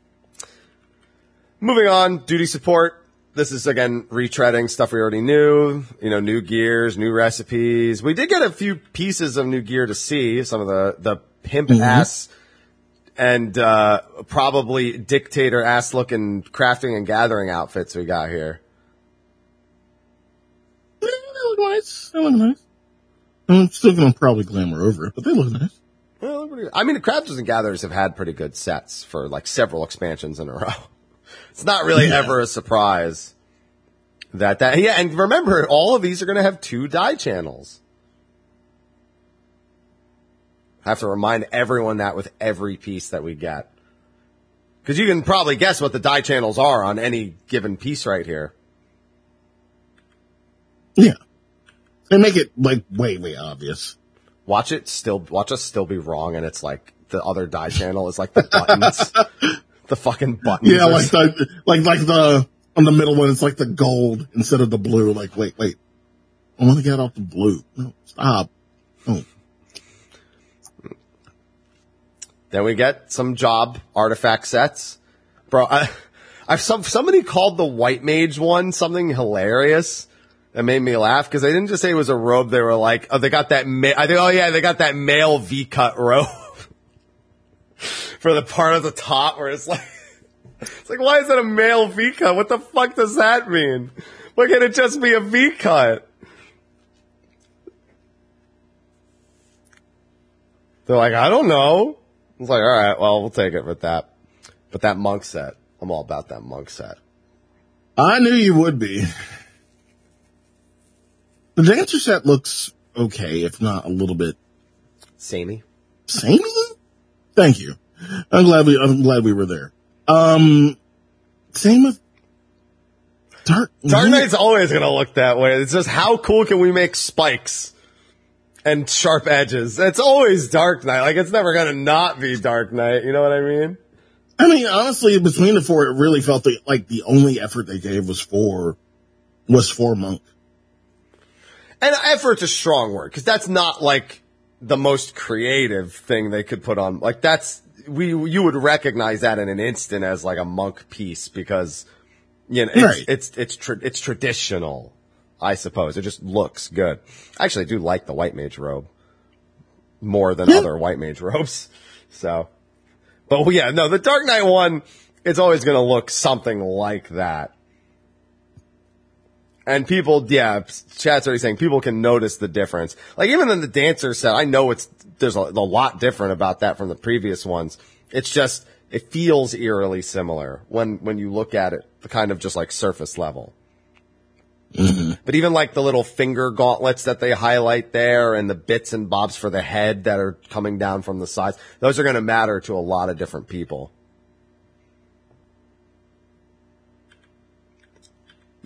Moving on, duty support. This is again retreading stuff we already knew. You know, new gears, new recipes. We did get a few pieces of new gear to see. Some of the the pimp ass and uh, probably dictator ass looking crafting and gathering outfits we got here. Look nice. They look nice. I'm still gonna probably glamour over it, but they look nice. Well, they're pretty good. I mean, the crafters and gatherers have had pretty good sets for like several expansions in a (laughs) row. It's not really Yeah. ever a surprise that that yeah. And remember, all of these are going to have two die channels. I have to remind everyone that with every piece that we get, because you can probably guess what the die channels are on any given piece right here. Yeah. They make it like way, way obvious. Watch it still. Watch us still be wrong, and it's like the other die channel is like the buttons, (laughs) the fucking buttons. Yeah, like the like like the on the middle one, it's like the gold instead of the blue. Like, wait, wait, I want to get off the blue. No, stop. Oh, Then we get some job artifact sets. Bro, I, (laughs) I've some somebody called the white mage one something hilarious that made me laugh because they didn't just say it was a robe. They were like, oh, they got that. Ma- I think, oh yeah, they got that male V cut robe (laughs) for the part of the top where it's like, (laughs) it's like, why is it a male V cut? What the fuck does that mean? Why can't it just be a V cut? They're like, I don't know. It's like, all right, well, we'll take it with that. But that monk set, I'm all about that monk set. I knew you would be. (laughs) The dancer set looks okay, if not a little bit samey. Samey? Thank you. I'm glad we I'm glad we were there. Um, same with Dark. Dark Knight's always gonna look that way. It's just how cool can we make spikes and sharp edges? It's always Dark Knight. Like it's never gonna not be Dark Knight. You know what I mean? I mean, honestly, between the four, it really felt like the only effort they gave was for was for Monk. And effort's a strong word because that's not like the most creative thing they could put on. Like that's we you would recognize that in an instant as like a monk piece because you know it's right. it's it's, tra- it's traditional. I suppose it just looks good. I actually do like the white mage robe more than other white mage (laughs) robes. So, but yeah, no, the Dark Knight one, it's always going to look something like that. And people, yeah, chat's already saying people can notice the difference. Like even in the dancer set, I know it's, there's a, a lot different about that from the previous ones. It's just, it feels eerily similar when, when you look at it, the kind of just like surface level. Mm-hmm. But even like the little finger gauntlets that they highlight there and the bits and bobs for the head that are coming down from the sides, those are going to matter to a lot of different people.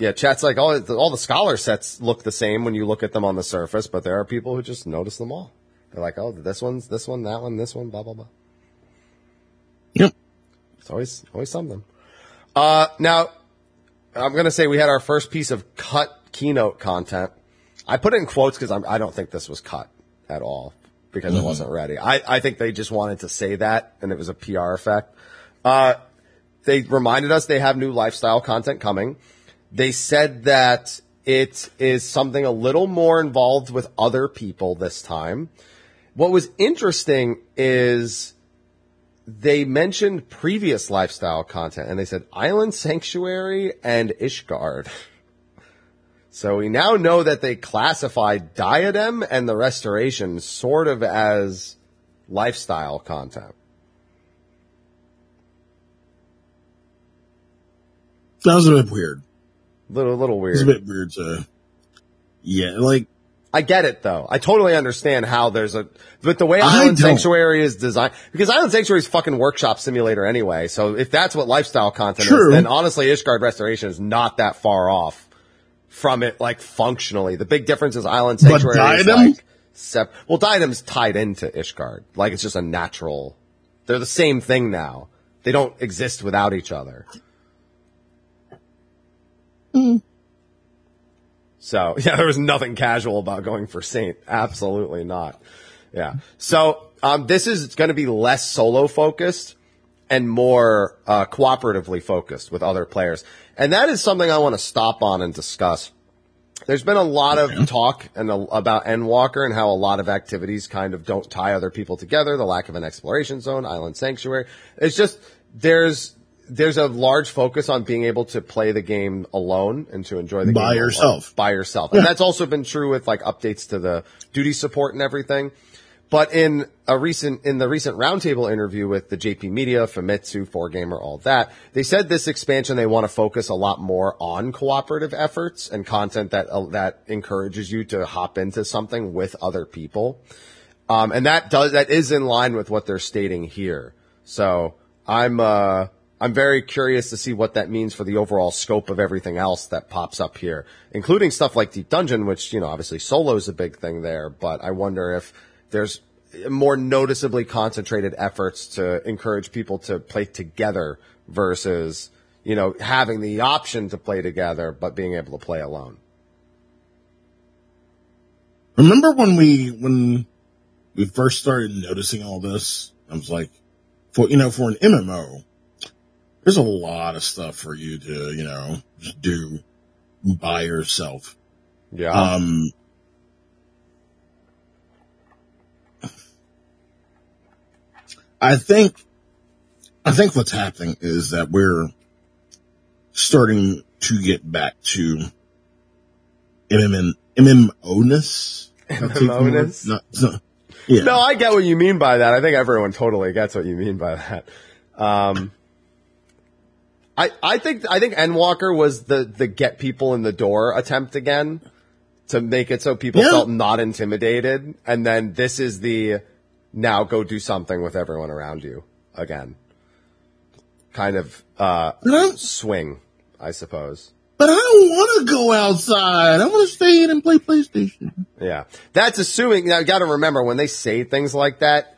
Yeah, chat's like all all the scholar sets look the same when you look at them on the surface, but there are people who just notice them all. They're like, oh, this one's this one, that one, this one, blah blah blah. Yep, it's always always something. Uh, now, I'm gonna say we had our first piece of cut keynote content. I put it in quotes because I don't think this was cut at all because mm-hmm. it wasn't ready. I, I think they just wanted to say that and it was a PR effect. Uh, they reminded us they have new lifestyle content coming. They said that it is something a little more involved with other people this time. What was interesting is they mentioned previous lifestyle content and they said Island Sanctuary and Ishgard. (laughs) So we now know that they classified Diadem and the Restoration sort of as lifestyle content. That was a bit weird. Little, little weird. It's a bit weird to, yeah, like, I get it though. I totally understand how there's a, but the way Island Sanctuary is designed, because Island Sanctuary is fucking workshop simulator anyway. So if that's what lifestyle content True. is, then honestly, Ishgard Restoration is not that far off from it, like functionally. The big difference is Island Sanctuary but Diadem? is like, sep- well, Diadem's tied into Ishgard. Like it's just a natural, they're the same thing now. They don't exist without each other. Mm. So (laughs) yeah, there was nothing casual about going for Saint. Absolutely not. Yeah. So um, this is going to be less solo focused and more uh, cooperatively focused with other players, and that is something I want to stop on and discuss. There's been a lot of talk and a, about Endwalker and how a lot of activities kind of don't tie other people together. The lack of an exploration zone, island sanctuary. It's just there's there's a large focus on being able to play the game alone and to enjoy the by game yourself. by yourself. Yeah. And that's also been true with like updates to the duty support and everything. But in a recent, in the recent roundtable interview with the JP Media, Famitsu, 4Gamer, all that, they said this expansion, they want to focus a lot more on cooperative efforts and content that, uh, that encourages you to hop into something with other people. Um, and that does, that is in line with what they're stating here. So I'm, uh, I'm very curious to see what that means for the overall scope of everything else that pops up here, including stuff like Deep Dungeon, which, you know, obviously solo is a big thing there, but I wonder if there's more noticeably concentrated efforts to encourage people to play together versus, you know, having the option to play together, but being able to play alone. Remember when we, when we first started noticing all this? I was like, for, you know, for an MMO, there's a lot of stuff for you to, you know, just do by yourself. Yeah. Um, I think, I think what's happening is that we're starting to get back to MMN, MMO-ness. MMO-ness? Not- so- yeah. No, I get what you mean by that. I think everyone totally gets what you mean by that. Um, I, I think, I think Endwalker was the, the get people in the door attempt again to make it so people Yeah. felt not intimidated. And then this is the now go do something with everyone around you again. Kind of, uh, swing, I suppose. But I don't want to go outside. I want to stay in and play PlayStation. Yeah. That's assuming, now you gotta remember when they say things like that,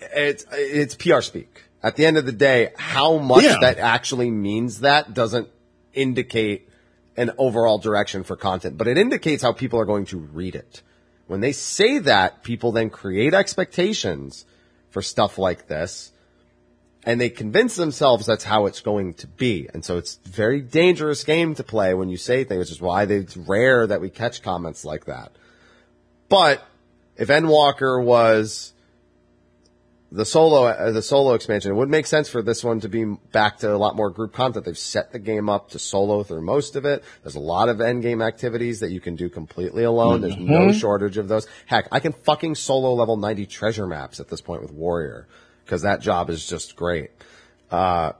it's, it's PR speak. At the end of the day, how much Yeah. that actually means that doesn't indicate an overall direction for content, but it indicates how people are going to read it. When they say that, people then create expectations for stuff like this and they convince themselves that's how it's going to be. And so it's a very dangerous game to play when you say things, which is why it's rare that we catch comments like that. But if Endwalker was the solo, uh, the solo expansion, it would make sense for this one to be back to a lot more group content. They've set the game up to solo through most of it. There's a lot of end game activities that you can do completely alone. There's no shortage of those. Heck, I can fucking solo level 90 treasure maps at this point with Warrior because that job is just great. Uh,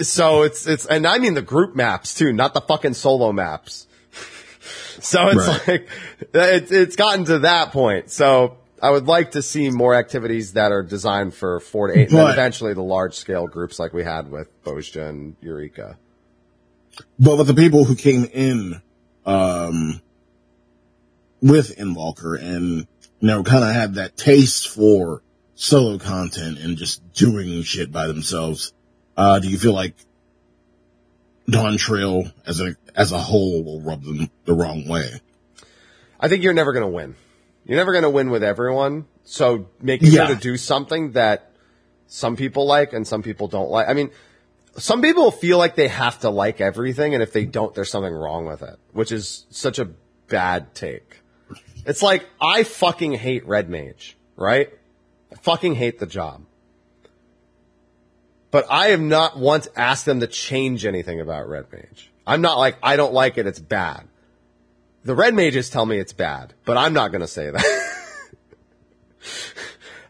so it's, it's, and I mean the group maps too, not the fucking solo maps. (laughs) so it's Right. like, it, it's gotten to that point. So I would like to see more activities that are designed for four to eight and then eventually the large scale groups like we had with Bozja and Eureka. But with the people who came in, um, with Endwalker and, you know, kind of had that taste for solo content and just doing shit by themselves, uh, do you feel like Dawntrail as a, as a whole will rub them the wrong way? I think you're never going to win. You're never going to win with everyone. So making Yeah. sure to do something that some people like and some people don't like. I mean, some people feel like they have to like everything, and if they don't, there's something wrong with it, which is such a bad take. It's like, I fucking hate Red Mage, right? I fucking hate the job. But I have not once asked them to change anything about Red Mage. I'm not like, I don't like it, it's bad. The red mages tell me it's bad, but I'm not going to say that. (laughs)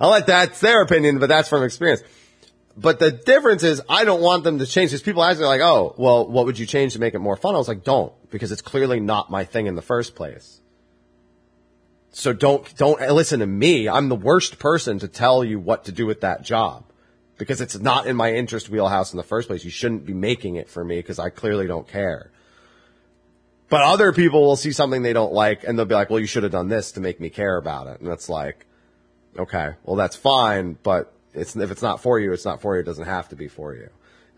I'll let that's their opinion, but that's from experience. But the difference is I don't want them to change because people ask me like, oh, well, what would you change to make it more fun? I was like, don't, because it's clearly not my thing in the first place. So don't, don't listen to me. I'm the worst person to tell you what to do with that job because it's not in my interest wheelhouse in the first place. You shouldn't be making it for me because I clearly don't care. But other people will see something they don't like and they'll be like, well, you should have done this to make me care about it. And it's like, okay, well, that's fine, but it's, if it's not for you, it's not for you. It doesn't have to be for you.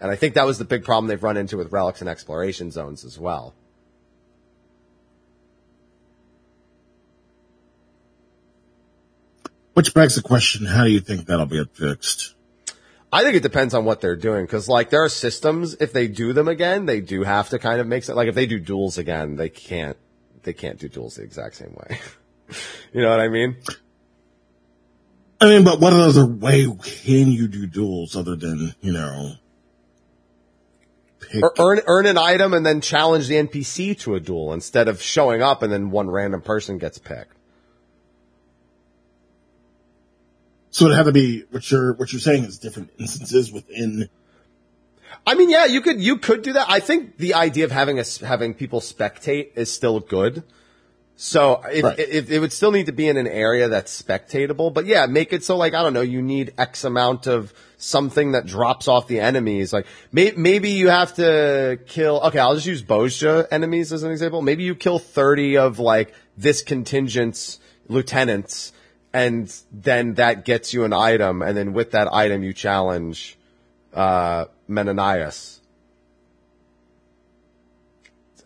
And I think that was the big problem they've run into with relics and exploration zones as well. Which begs the question, how do you think that'll get fixed? I think it depends on what they're doing because like there are systems if they do them again they do have to kind of make sense like if they do duels again they can't they can't do duels the exact same way. (laughs) You know what I mean? I mean, but what other way can you do duels other than, you know, earn earn an item and then challenge the NPC to a duel instead of showing up and then one random person gets picked so it had to be, what you're, what you're saying is different instances within, I mean yeah you could you could do that I think the idea of having us having people spectate is still good So it, Right. it, it would still need to be in an area that's spectatable, but yeah, make it so like, I don't know, you need X amount of something that drops off the enemies. Like may, maybe you have to kill, okay, I'll just use Bozja enemies as an example. Maybe you kill 30 of like this contingent's lieutenants and then that gets you an item. And then with that item, you challenge, uh, Menenius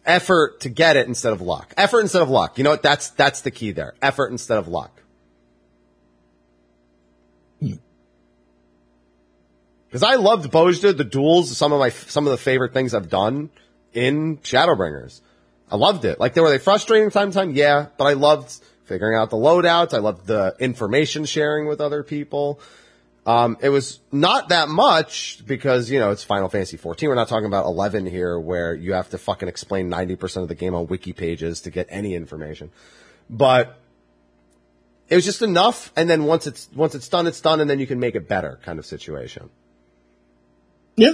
effort to get it instead of luck. Effort instead of luck. You know what? That's that's the key there. Effort instead of luck. Because I loved Bozja, the duels, some of my, some of the favorite things I've done in Shadowbringers. I loved it. Like, they were they frustrating time to time? Yeah, but I loved figuring out the loadouts. I loved the information sharing with other people. Um, it was not that much because, you know, it's Final Fantasy 14. We're not talking about 11 here where you have to fucking explain 90% of the game on wiki pages to get any information. But it was just enough. And then once it's, once it's done, it's done. And then you can make it better kind of situation. Yeah.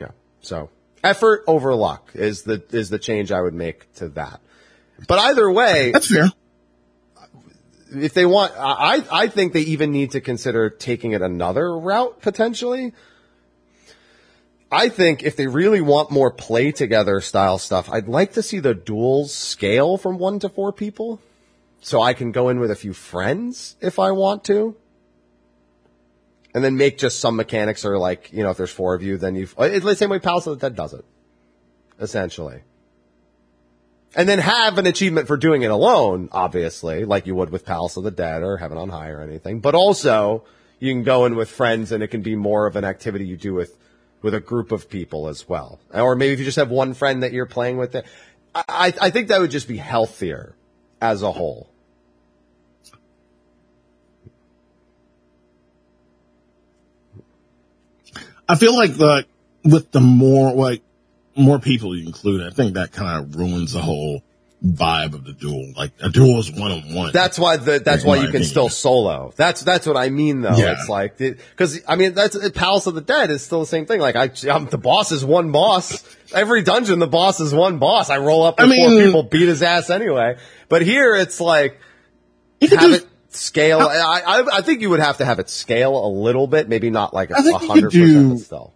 Yeah. So effort over luck is the, is the change I would make to that. But either way, That's fair. If they want, I, I think they even need to consider taking it another route potentially. I think if they really want more play together style stuff, I'd like to see the duels scale from one to four people. So I can go in with a few friends if I want to. And then make just some mechanics or like, you know, if there's four of you, then you've, uh, it's the same way Palace of the Dead does it. Essentially and then have an achievement for doing it alone, obviously, like you would with Palace of the Dead or Heaven on High or anything. But also, you can go in with friends, and it can be more of an activity you do with with a group of people as well. Or maybe if you just have one friend that you're playing with, it, I I think that would just be healthier as a whole. I feel like the with the more like more people you include, I think that kind of ruins the whole vibe of the duel. Like a duel is one on one. That's why the, that's why you can opinion. still solo. That's, that's what I mean though. Yeah. It's like, cause I mean, that's, Palace of the Dead is still the same thing. Like I, I'm, the boss is one boss. Every dungeon, the boss is one boss. I roll up with I mean- four people, beat his ass anyway. But here it's like, you have do, it scale. I, I, I think you would have to have it scale a little bit, maybe not like a I think you hundred percent still.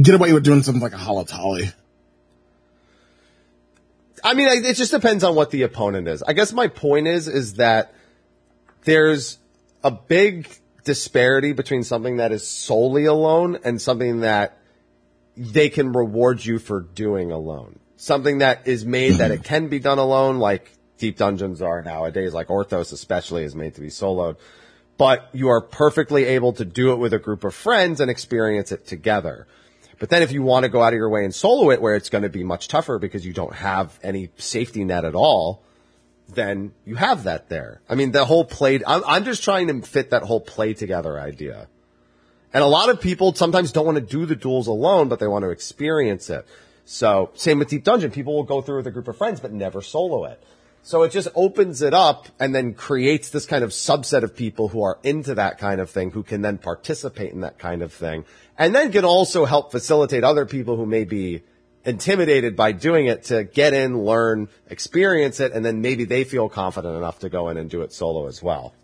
get away with doing something like a holotolly. I mean, it just depends on what the opponent is. I guess my point is, is that there's a big disparity between something that is solely alone and something that they can reward you for doing alone. Something that is made that it can be done alone, like deep dungeons are nowadays, like Orthos especially is made to be soloed. But you are perfectly able to do it with a group of friends and experience it together. But then if you want to go out of your way and solo it where it's going to be much tougher because you don't have any safety net at all, then you have that there. I mean, the whole play, I'm, I'm just trying to fit that whole play together idea. And a lot of people sometimes don't want to do the duels alone, but they want to experience it. So same with Deep Dungeon. People will go through with a group of friends, but never solo it. So it just opens it up and then creates this kind of subset of people who are into that kind of thing, who can then participate in that kind of thing. And then can also help facilitate other people who may be intimidated by doing it to get in, learn, experience it, and then maybe they feel confident enough to go in and do it solo as well.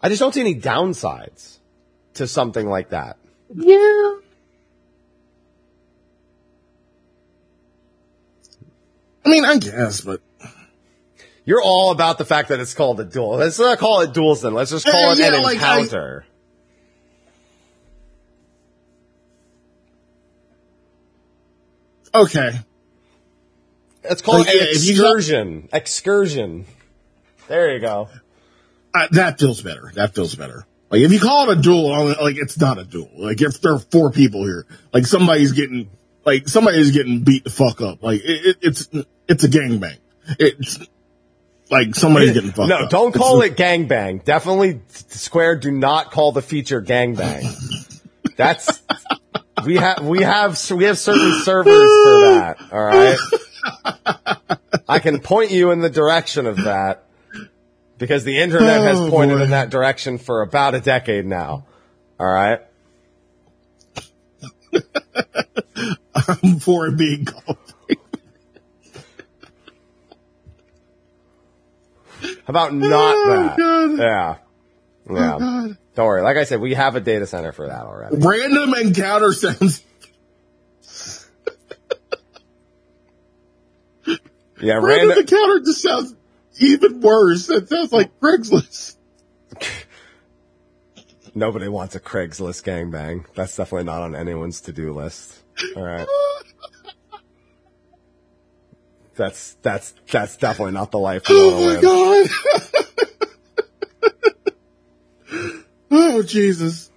I just don't see any downsides to something like that. Yeah. I mean, I guess, but You're all about the fact that it's called a duel. Let's not call it duels then. Let's just call Uh, it yeah, an like, I- encounter. okay. It's called Like, an yeah, you got- excursion. Excursion. There you go. Uh, that feels better. That feels better. Like if you call it a duel, like it's not a duel. Like if there are four people here, like somebody's getting, like somebody's getting beat the fuck up. Like it, it, it's it's a gangbang. It's like somebody's getting fucked No, up. don't It's- call it gangbang. Definitely Square do not call the feature gangbang. That's we have we have we have certain servers for that. All right. I can point you in the direction of that because the internet has Oh, pointed boy. in that direction for about a decade now. All right. (laughs) I'm for it being called. About oh, not Oh, that? God. Yeah. Oh, yeah. God. Don't worry. Like I said, we have a data center for that already. Random encounter sounds. Yeah, Random random. encounter just sounds even worse. That sounds like Craigslist. (laughs) Nobody wants a Craigslist gangbang. That's definitely not on anyone's to-do list. All right. (laughs) That's that's that's definitely not the life Oh my god. (laughs) Oh Jesus.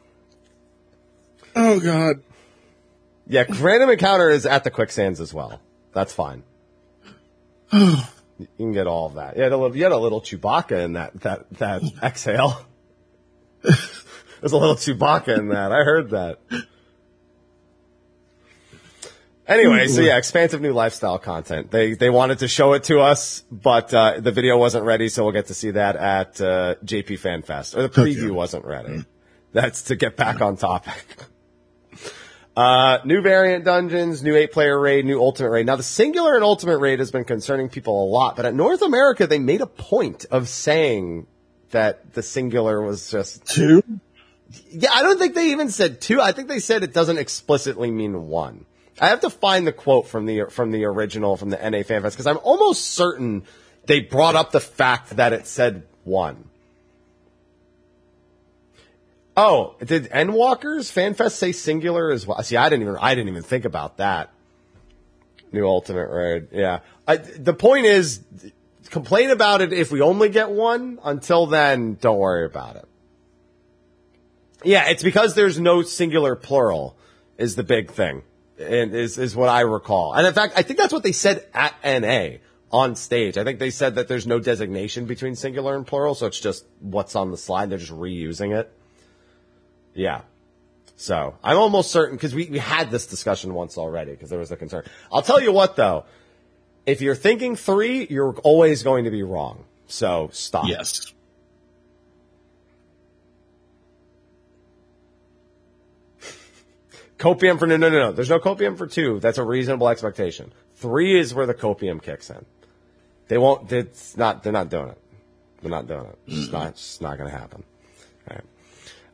Oh God. Yeah, random encounter is at the quicksands as well. That's fine. Oh. you can get all of that. You had a little, you had a little Chewbacca in that that that exhale. (laughs) There's a little Chewbacca in that. I heard that. Anyway, so yeah, expansive new lifestyle content. They they wanted to show it to us, but uh, the video wasn't ready, so we'll get to see that at uh, JP Fan Fest. Or the preview Okay. wasn't ready. That's to get back on topic. (laughs) Uh, new variant dungeons, new eight player raid, new ultimate raid. Now the singular and ultimate raid has been concerning people a lot, but at North America they made a point of saying that the singular was just Two. yeah, I don't think they even said two. I think they said it doesn't explicitly mean one. I have to find the quote from the from the original from the NA FanFest because I'm almost certain they brought up the fact that it said one. Oh, did Endwalkers FanFest say singular as well? See, I didn't even I didn't even think about that. New Ultimate Raid, yeah. I, the point is, complain about it if we only get one. Until then, don't worry about it. Yeah, it's because there's no singular plural is the big thing. And is is what I recall. And in fact, I think that's what they said at NA on stage. I think they said that there's no designation between singular and plural, so it's just what's on the slide. They're just reusing it. Yeah. So I'm almost certain because we, we had this discussion once already because there was a concern. I'll tell you what though, if you're thinking three, you're always going to be wrong. So stop. Yes. Copium for no, no, no, no. There's no copium for two. That's a reasonable expectation. Three is where the copium kicks in. They won't. It's not. They're not doing it. They're not doing it. It's not. It's not going to happen. All right.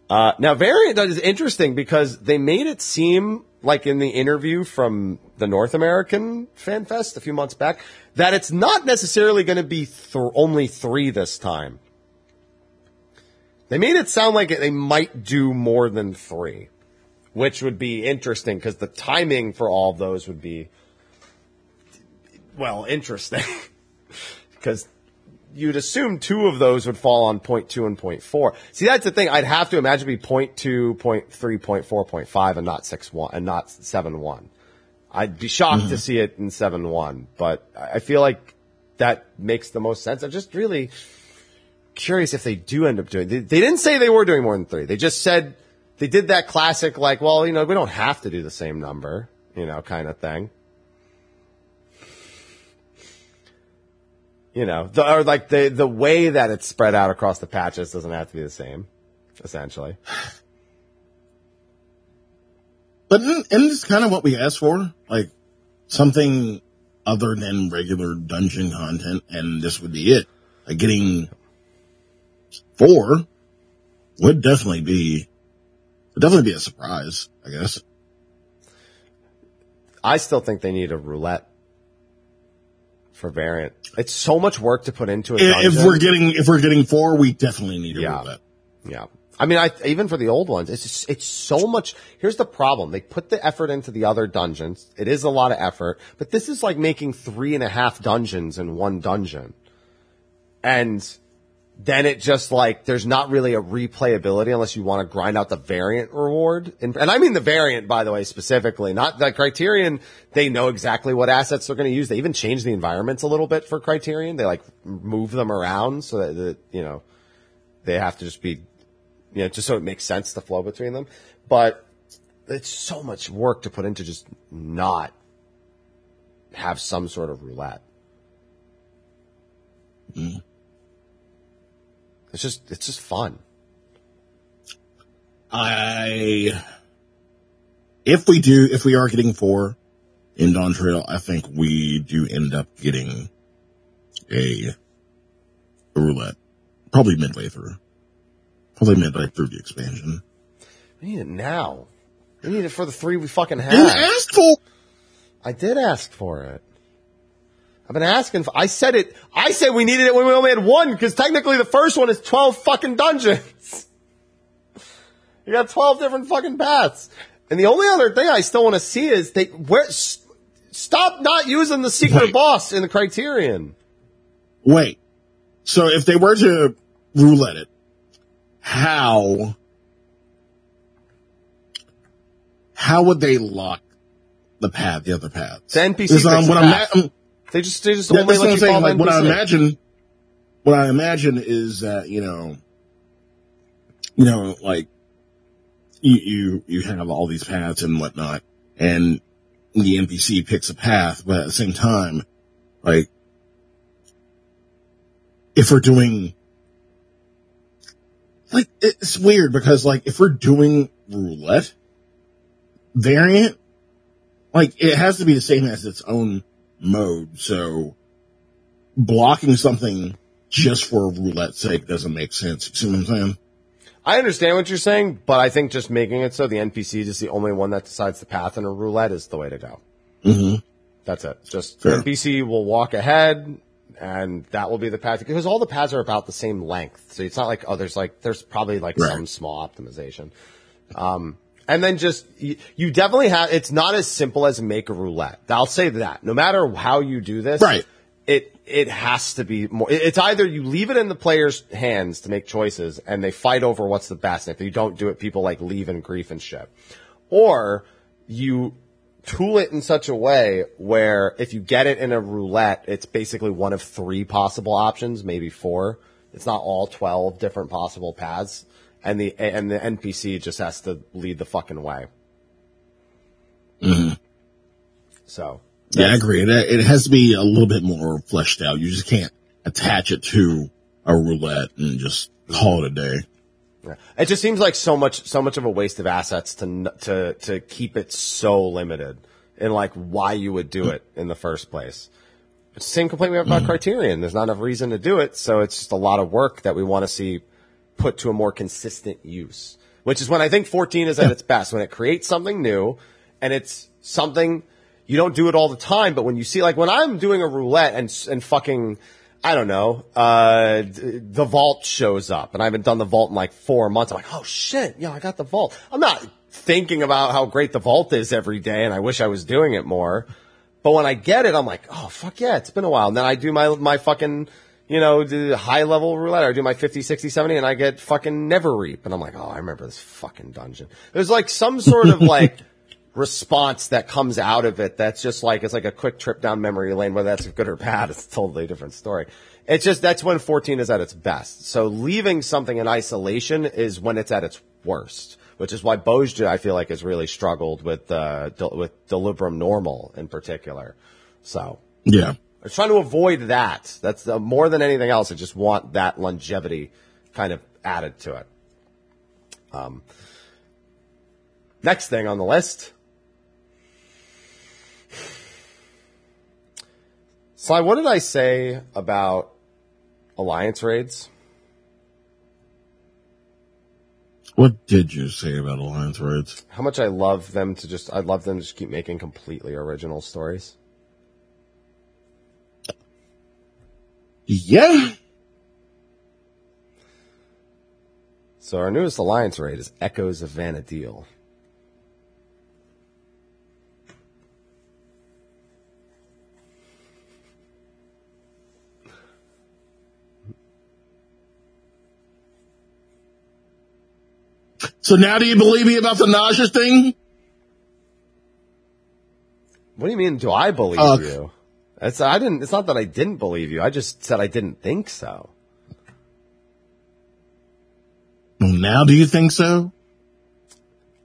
Uh, now, variant is interesting because they made it seem like in the interview from the North American Fan Fest a few months back that it's not necessarily going to be th- only three this time. They made it sound like they might do more than three which would be interesting because the timing for all of those would be, well, interesting. (laughs) Because you'd assume two of those would fall on point two and point four. See, that's the thing. I'd have to imagine be point two, point three, point four, point five, and not six one, and not seven one. I'd be shocked to mm-hmm. see it in seven one, but I I feel like that makes the most sense. I'm just really curious if they do end up doing. They, they didn't say they were doing more than three. They just said they did that classic, like, well, you know, we don't have to do the same number, you know, kind of thing. You know, the, or like the the way that it's spread out across the patches doesn't have to be the same, essentially. But isn't, isn't this kind of what we asked for? Like something other than regular dungeon content, and this would be it. Like getting four would definitely be would definitely be a surprise, I guess. I still think they need a roulette for variant. It's so much work to put into it. If, if we're getting if we're getting four, we definitely need a Yeah. roulette. Yeah. I mean, I, even for the old ones, it's just, it's so much. Here's the problem. They put the effort into the other dungeons. It is a lot of effort, but this is like making three and a half dungeons in one dungeon. And then it just like, there's not really a replayability unless you want to grind out the variant reward. And, and I mean the variant, by the way, specifically, not the criterion. They know exactly what assets they're going to use. They even change the environments a little bit for criterion. They like move them around so that, that you know, they have to just be you know, just so it makes sense to flow between them. But it's so much work to put into just not have some sort of roulette. Mm-hmm. It's just, it's just fun. I if we do if we are getting four in Dawntrail, I think we do end up getting a, a roulette. Probably midway through. Probably midway through the expansion. We need it now. We need it for the three we fucking have. You asked for I did ask for it. I've been asking for, I said it, I said we needed it when we only had one, because technically the first one is 12 fucking dungeons. (laughs) You got 12 different fucking paths. And the only other thing I still want to see is they, where, s- stop not using the secret Wait. boss in the criterion. Wait. So if they were to roulette it, how how would they lock the path, the other paths? The NPC um, what I'm, path. I'm- They just they just Yeah, only let you saying. Like, what I imagine, what I imagine is that you know, you know, like you you you have all these paths and whatnot, and the NPC picks a path, but at the same time, like if we're doing like it's weird because like if we're doing roulette variant, like it has to be the same as its own mode, so blocking something just for roulette sake doesn't make sense. You see what I'm saying? I understand what you're saying, but I think just making it so the NPC is the only one that decides the path in a roulette is the way to go. Mm-hmm. That's it. Just Fair. the NPC will walk ahead, and that will be the path because all the paths are about the same length. So it's not like oh, there's like there's probably like Right. some small optimization. Um, and then just you, you definitely have. It's not as simple as make a roulette. I'll say that. No matter how you do this, Right. It it has to be more. It's either you leave it in the players' hands to make choices, and they fight over what's the best. And if you don't do it, people like leave in grief and shit, or you tool it in such a way where if you get it in a roulette, it's basically one of three possible options, maybe four. It's not all 12 different possible paths. And the, and the NPC just has to lead the fucking way. Mm-hmm. So. Yeah, I agree. It, it has to be a little bit more fleshed out. You just can't attach it to a roulette and just call it a day. Yeah. It just seems like so much, so much of a waste of assets to, to, to keep it so limited and like why you would do it in the first place. It's the same complaint we have about Criterion. There's not enough reason to do it. So it's just a lot of work that we want to see put to a more consistent use, which is when I think 14 is at its best, when it creates something new and it's something you don't do it all the time, but when you see, like when I'm doing a roulette and, and fucking, I don't know, uh, d- the vault shows up and I haven't done the vault in like four months. I'm like, oh shit, yeah, I got the vault. I'm not thinking about how great the vault is every day and I wish I was doing it more. But when I get it, I'm like, oh fuck yeah, it's been a while. And then I do my, my fucking, you know, the high level roulette. I do my 50, 60, 70 and I get fucking Neverreap. And I'm like, oh, I remember this fucking dungeon. There's like some sort of like (laughs) response that comes out of it that's just like, it's like a quick trip down memory lane. Whether that's good or bad, it's a totally different story. It's just, that's when 14 is at its best. So leaving something in isolation is when it's at its worst which is why Bozja, I feel like, has really struggled with, uh, del- with Delubrum Normal in particular. So Yeah. I was trying to avoid that. That's uh, more than anything else. I just want that longevity kind of added to it. Um, next thing on the list. Sly, what did I say about alliance raids? What did you say about Alliance Raids? How much I love them to just, I love them to just keep making completely original stories. Yeah. So our newest alliance raid is Echoes of Vana'diel. So now do you believe me about the Naja thing? What do you mean? Do I believe Uh, you? It's I didn't. It's not that I didn't believe you. I just said I didn't think so. Now do you think so?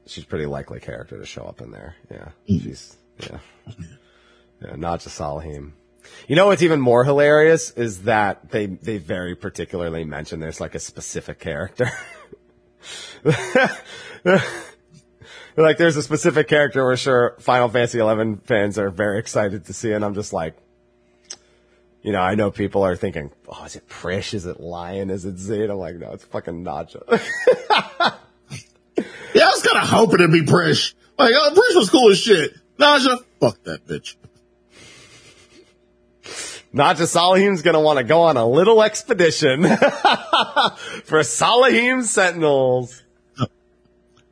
She's a pretty likely character to show up in there. Yeah, Mm. she's yeah, yeah. Not just Salaheem. You know what's even more hilarious is that they they very particularly mention there's like a specific character. (laughs) like there's a specific character we're sure Final Fantasy XI fans are very excited to see, and I'm just like, you know, I know people are thinking, oh, is it Prishe? Is it Lion? Is it Zed? I'm like, no, it's fucking Naja. (laughs) Yeah, I was kind of hoping it'd be Prishe. Like, oh, Prishe was cool as shit. Naja, fuck that bitch. Naja Salaheem's gonna want to go on a little expedition (laughs) for Salaheem Sentinels.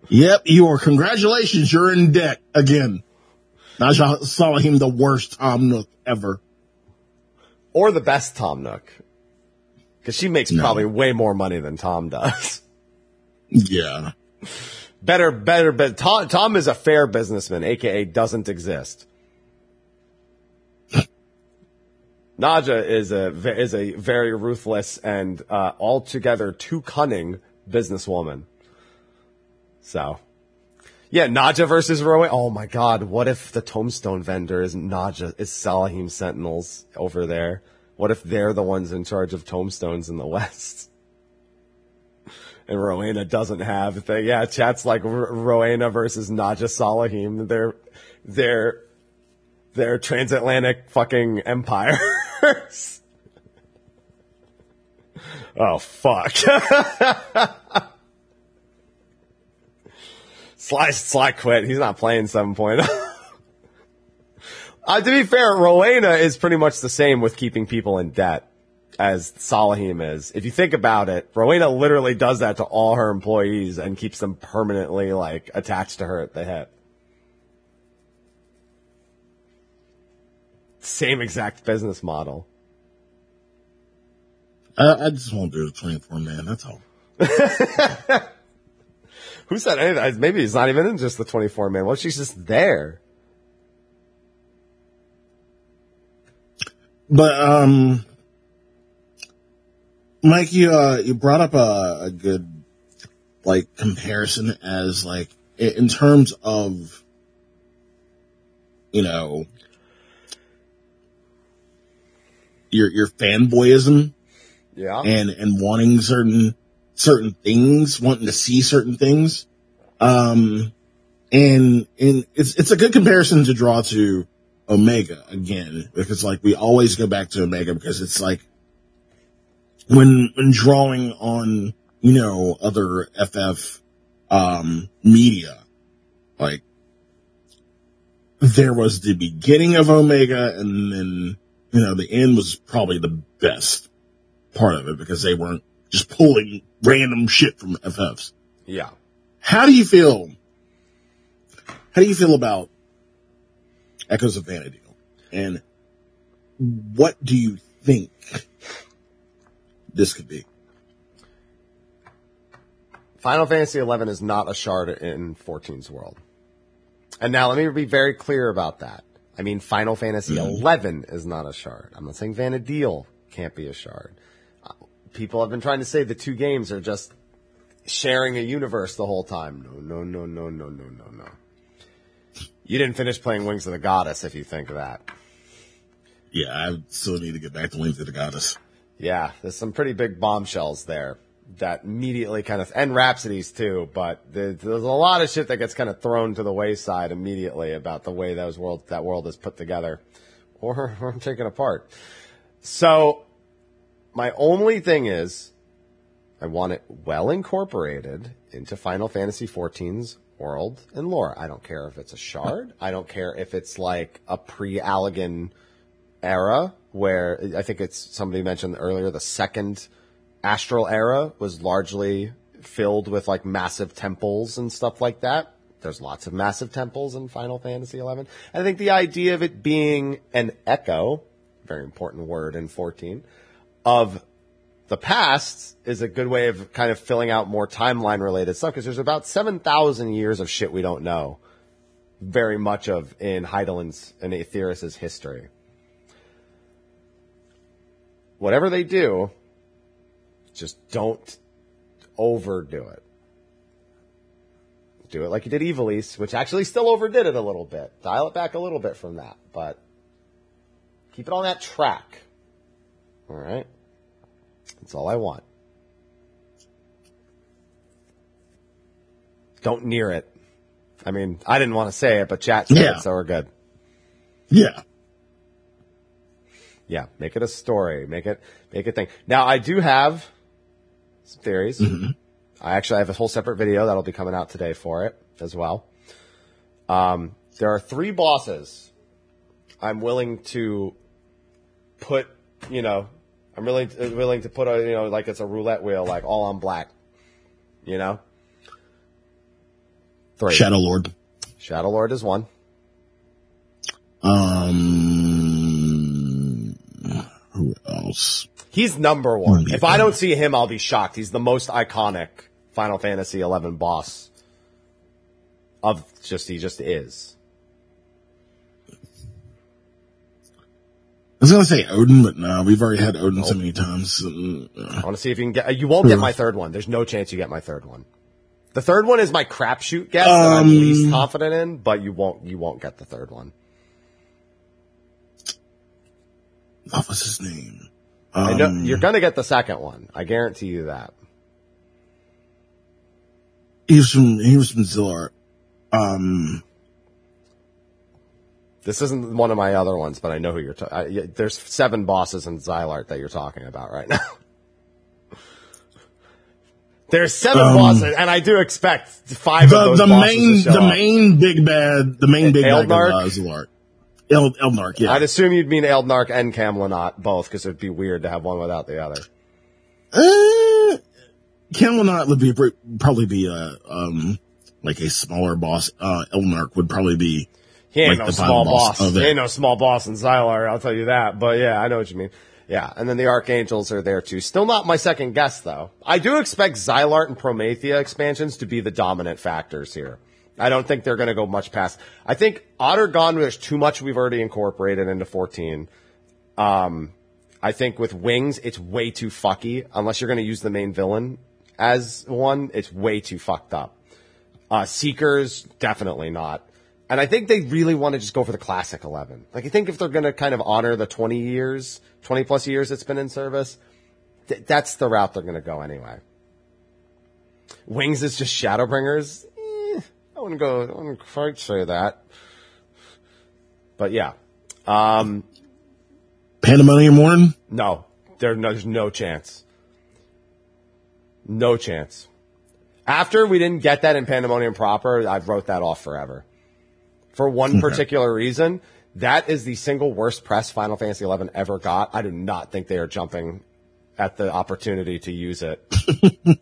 Yep, you are. Congratulations, you're in debt again. Naja Salaheem the worst Tom Nook ever. Or the best Tom Nook. Cause she makes No. probably way more money than Tom does. (laughs) Yeah. Better, better, but Tom, Tom is a fair businessman, aka doesn't exist. (laughs) Naja is a is a very ruthless and uh, altogether too cunning businesswoman. So, yeah, Naja versus Rowan. Oh my God, what if the tombstone vendor is Naja is Salaheem Sentinels over there? What if they're the ones in charge of tombstones in the (laughs) West? And Rowena doesn't have the, yeah, chat's like Rowena versus Naja Salaheem. They're, they're, they're transatlantic fucking empires. (laughs) oh fuck. (laughs) Sly, Sly quit. He's not playing 7.0. (laughs) uh, to be fair, Rowena is pretty much the same with keeping people in debt as Salaheem is. If you think about it, Rowena literally does that to all her employees and keeps them permanently like attached to her at the hip. Same exact business model. I, I just won't do the 24 man. That's all. (laughs) Who said anything? Maybe he's not even in just the 24 man. Well, she's just there. But, um, Mike, you, uh, you brought up a, a good, like, comparison as, like, in terms of, you know, your, your fanboyism Yeah. and, and wanting certain, certain things, wanting to see certain things. Um, and, and it's, it's a good comparison to draw to Omega again, because like we always go back to Omega because it's like when, when drawing on, you know, other FF, um, media, like there was the beginning of Omega and then, you know, the end was probably the best part of it because they weren't just pulling random shit from FFs. yeah. How do you feel? How do you feel about Echoes of Vanity? And what do you think this could be? Final Fantasy XI is not a shard in 14's world. And now let me be very clear about that. I mean, Final Fantasy mm-hmm. XI is not a shard. I'm not saying Vana'diel can't be a shard. People have been trying to say the two games are just sharing a universe the whole time. No, no, no, no, no, no, no, no. You didn't finish playing Wings of the Goddess if you think that. Yeah, I still need to get back to Wings of the Goddess. Yeah, there's some pretty big bombshells there that immediately kind of, and Rhapsodies too, but there- there's a lot of shit that gets kind of thrown to the wayside immediately about the way those world, that world is put together or, (laughs) or taken apart. So my only thing is I want it well incorporated into Final Fantasy XIV's world and lore. I don't care if it's a shard. I don't care if it's like a pre-Allagan era where I think it's somebody mentioned earlier the second astral era was largely filled with like massive temples and stuff like that. There's lots of massive temples in Final Fantasy XI. I think the idea of it being an echo, very important word in 14, of the past is a good way of kind of filling out more timeline related stuff because there's about 7,000 years of shit we don't know very much of in Hydaelyn's and Etheirys's history. Whatever they do, just don't overdo it. Do it like you did Ivalice, which actually still overdid it a little bit. Dial it back a little bit from that, but keep it on that track. All right. That's all I want. Don't near it. I mean, I didn't want to say it, but chat said Yeah. it, so we're good. Yeah. Yeah, make it a story. Make it make it thing. Now I do have some theories. I actually have a whole separate video that'll be coming out today for it as well. Um, there are three bosses I'm willing to put, you know, I'm really willing to put a, you know, like it's a roulette wheel, like all on black. You know? Three. Shadow Lord. Shadow Lord is one. Um, who else? He's number one. If I don't see him, I'll be shocked. He's the most iconic Final Fantasy XI boss of just he just is. Was gonna say Odin, but no, we've already had Odin so many times. Uh, I want to see if you can get. You won't get my third one. There's no chance you get my third one. The third one is my crapshoot guess that I'm Um, least confident in, but you won't. You won't get the third one. What was his name? I know Um, you're gonna get the second one. I guarantee you that. He was from he was from Zilart. Um, This isn't one of my other ones, but I know who you're talking. There's seven bosses in Zilart that you're talking about right now. (laughs) There's seven Um, bosses, and I do expect five the of those the main the up. main big bad the main big bad Eald'narche? of uh, Zilart. El, Eald'narche, yeah. I'd assume you'd mean Eald'narche and Kam'lanaut both, because it'd be weird to have one without the other. Uh, Kam'lanaut would be probably be a um like a smaller boss. Uh, Eald'narche would probably be He ain't Like no small boss He ain't no small boss in Zilart, I'll tell you that. But yeah, I know what you mean. Yeah, and then the Archangels are there too. Still not my second guess though. I do expect Zilart and Promathia expansions to be the dominant factors here. I don't think they're going to go much past. I think Aht Urhgan, there's too much we've already incorporated into 14. Um, I think with Wings, it's way too fucky. Unless you're going to use the main villain as one, it's way too fucked up. Uh, Seekers, definitely not. And I think they really want to just go for the classic 11. Like, I think if they're going to kind of honor the 20 years, 20 plus years it's been in service, th- that's the route they're going to go anyway. Wings is just Shadowbringers. Eh, I wouldn't go, I wouldn't quite say that. But yeah. Um, Pandemonium Morn. no, there, no, there's no chance. No chance. After we didn't get that in Pandemonium proper, I wrote that off forever. For one particular reason, that is the single worst press Final Fantasy XI ever got. I do not think they are jumping at the opportunity to use it. (laughs)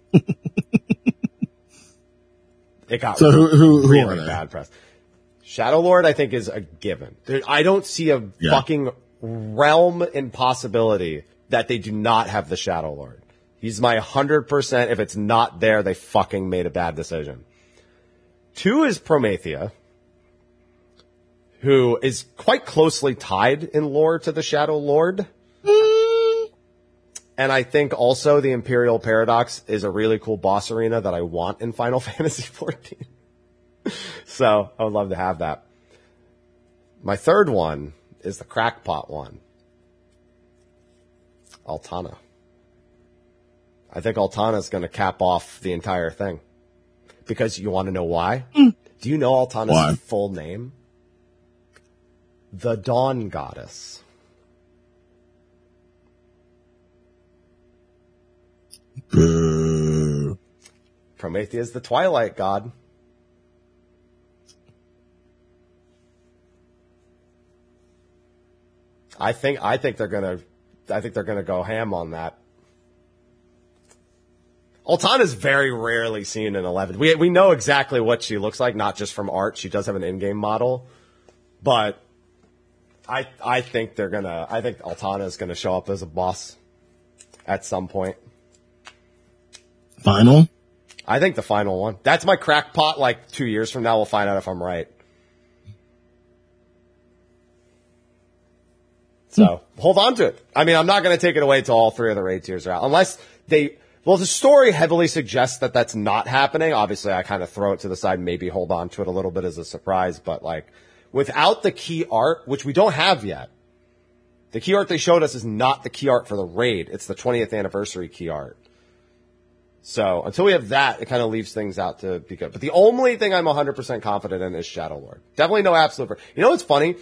it got So who who, who really bad press. Shadow Lord, I think, is a given. There, I don't see a Yeah. fucking realm impossibility that they do not have the Shadow Lord. He's my 100%. If it's not there, they fucking made a bad decision. Two is Promathia, who is quite closely tied in lore to the Shadow Lord. And I think also the Empyreal Paradox is a really cool boss arena that I want in Final (laughs) Fantasy XIV. so I would love to have that. My third one is the crackpot one. Altana. I think Altana is going to cap off the entire thing. Because you want to know why? Mm. Do you know Altana's Why? full name? The Dawn Goddess. (clears throat) Boo. Promathia the Twilight God. I think I think they're gonna I think they're gonna go ham on that. Altana is very rarely seen in Eleven. We we know exactly what she looks like, not just from art. She does have an in-game model, but I I think they're gonna I think Altana is gonna show up as a boss at some point. Final. I think the final one. That's my crackpot. Like two years from now, we'll find out if I'm right. Hmm. So hold on to it. I mean, I'm not going to take it away till all three of the raid tiers are out, unless they. Well, the story heavily suggests that that's not happening. Obviously, I kind of throw it to the side, maybe hold on to it a little bit as a surprise, but like without the key art, which we don't have yet, the key art they showed us is not the key art for the raid. It's the 20th anniversary key art. So until we have that, it kind of leaves things out to be good. But the only thing I'm 100% confident in is Shadow Lord. Definitely no absolute. You know what's funny?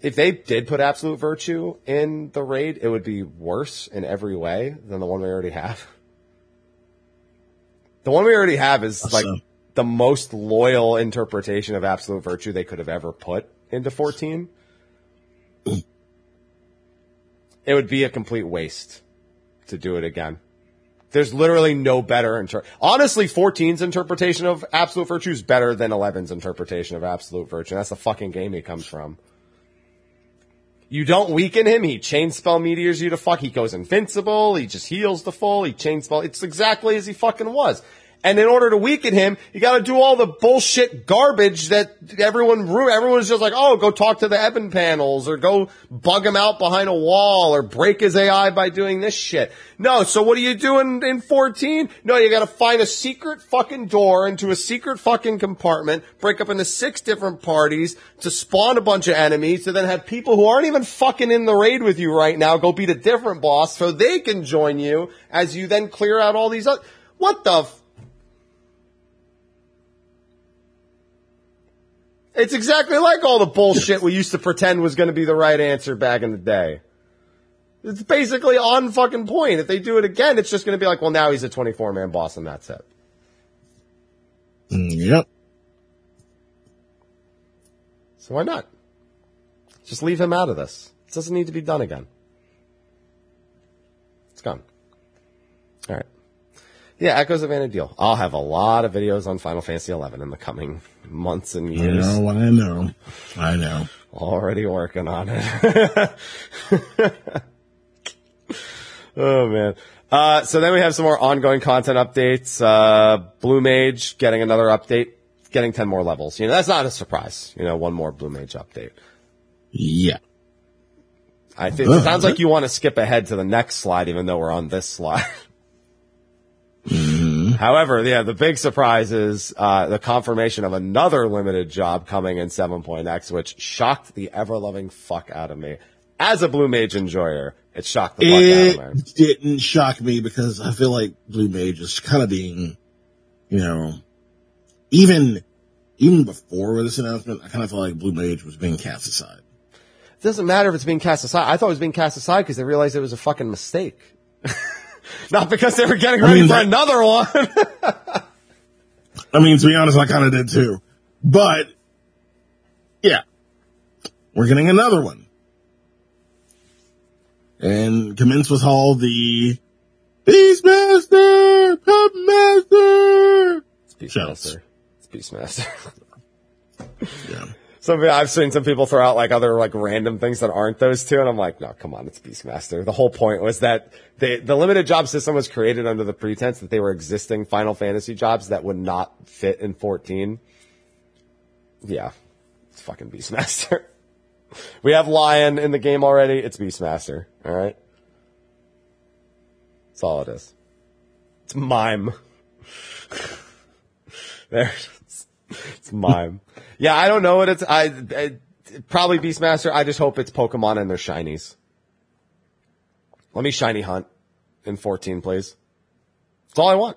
If they did put absolute virtue in the raid, it would be worse in every way than the one we already have. The one we already have is like so? The most loyal interpretation of absolute virtue they could have ever put into 14. (clears throat) It would be a complete waste to do it again. There's literally no better inter- honestly 14's interpretation of absolute virtue is better than 11's interpretation of absolute virtue. That's the fucking game he comes from. You don't weaken him, he chain spell meteors you to fuck, he goes invincible, he just heals the full, he chain spell, it's exactly as he fucking was. And in order to weaken him, you got to do all the bullshit garbage that everyone everyone's just like, oh, go talk to the Eben panels or go bug him out behind a wall or break his AI by doing this shit. No, so what are you doing in 14? No, you got to find a secret fucking door into a secret fucking compartment, break up into six different parties to spawn a bunch of enemies to then have people who aren't even fucking in the raid with you right now go beat a different boss so they can join you as you then clear out all these other, what the It's exactly like all the bullshit we used to pretend was going to be the right answer back in the day. It's basically on fucking point. If they do it again, it's just going to be like, well, now he's a 24 man boss and that's it. Mm, Yep. So why not? Just leave him out of this. It doesn't need to be done again. It's gone. All right. Yeah, Echoes of Vana'diel. I'll have a lot of videos on Final Fantasy XI in the coming months and years. I know, I know. I know. Already working on it. (laughs) oh man. Uh, so then we have some more ongoing content updates. Uh, Blue Mage getting another update, getting 10 more levels. You know, that's not a surprise. You know, one more Blue Mage update. Yeah. I think it sounds like you want to skip ahead to the next slide, even though we're on this slide. (laughs) However, yeah, the big surprise is uh, the confirmation of another limited job coming in 7.x, which shocked the ever loving fuck out of me. As a Blue Mage enjoyer, it shocked the It fuck out of me. It didn't shock me because I feel like Blue Mage is kind of being, you know, even, even before this announcement, I kind of felt like Blue Mage was being cast aside. It doesn't matter if it's being cast aside. I thought it was being cast aside because they realized it was a fucking mistake. (laughs) (laughs) Not because they were getting I ready mean, for that- another one. (laughs) I mean, to be honest, I kind of did too. But, yeah, we're getting another one. And commence with all the Beastmaster, Puppetmaster. it's Shouts. Beastmaster. It's Beastmaster. (laughs) Yeah. Some I've seen some people throw out like other like random things that aren't those two, and I'm like, no, come on, it's Beastmaster. The whole point was that they, the limited job system was created under the pretense that they were existing Final Fantasy jobs that would not fit in 14. Yeah, it's fucking Beastmaster. (laughs) we have Lion in the game already. It's Beastmaster. All right, that's all it is. It's mime. (laughs) there. It's mime. Yeah, I don't know what it's. I, I probably Beastmaster. I just hope it's Pokemon and their shinies. Let me shiny hunt in 14, please. That's all I want.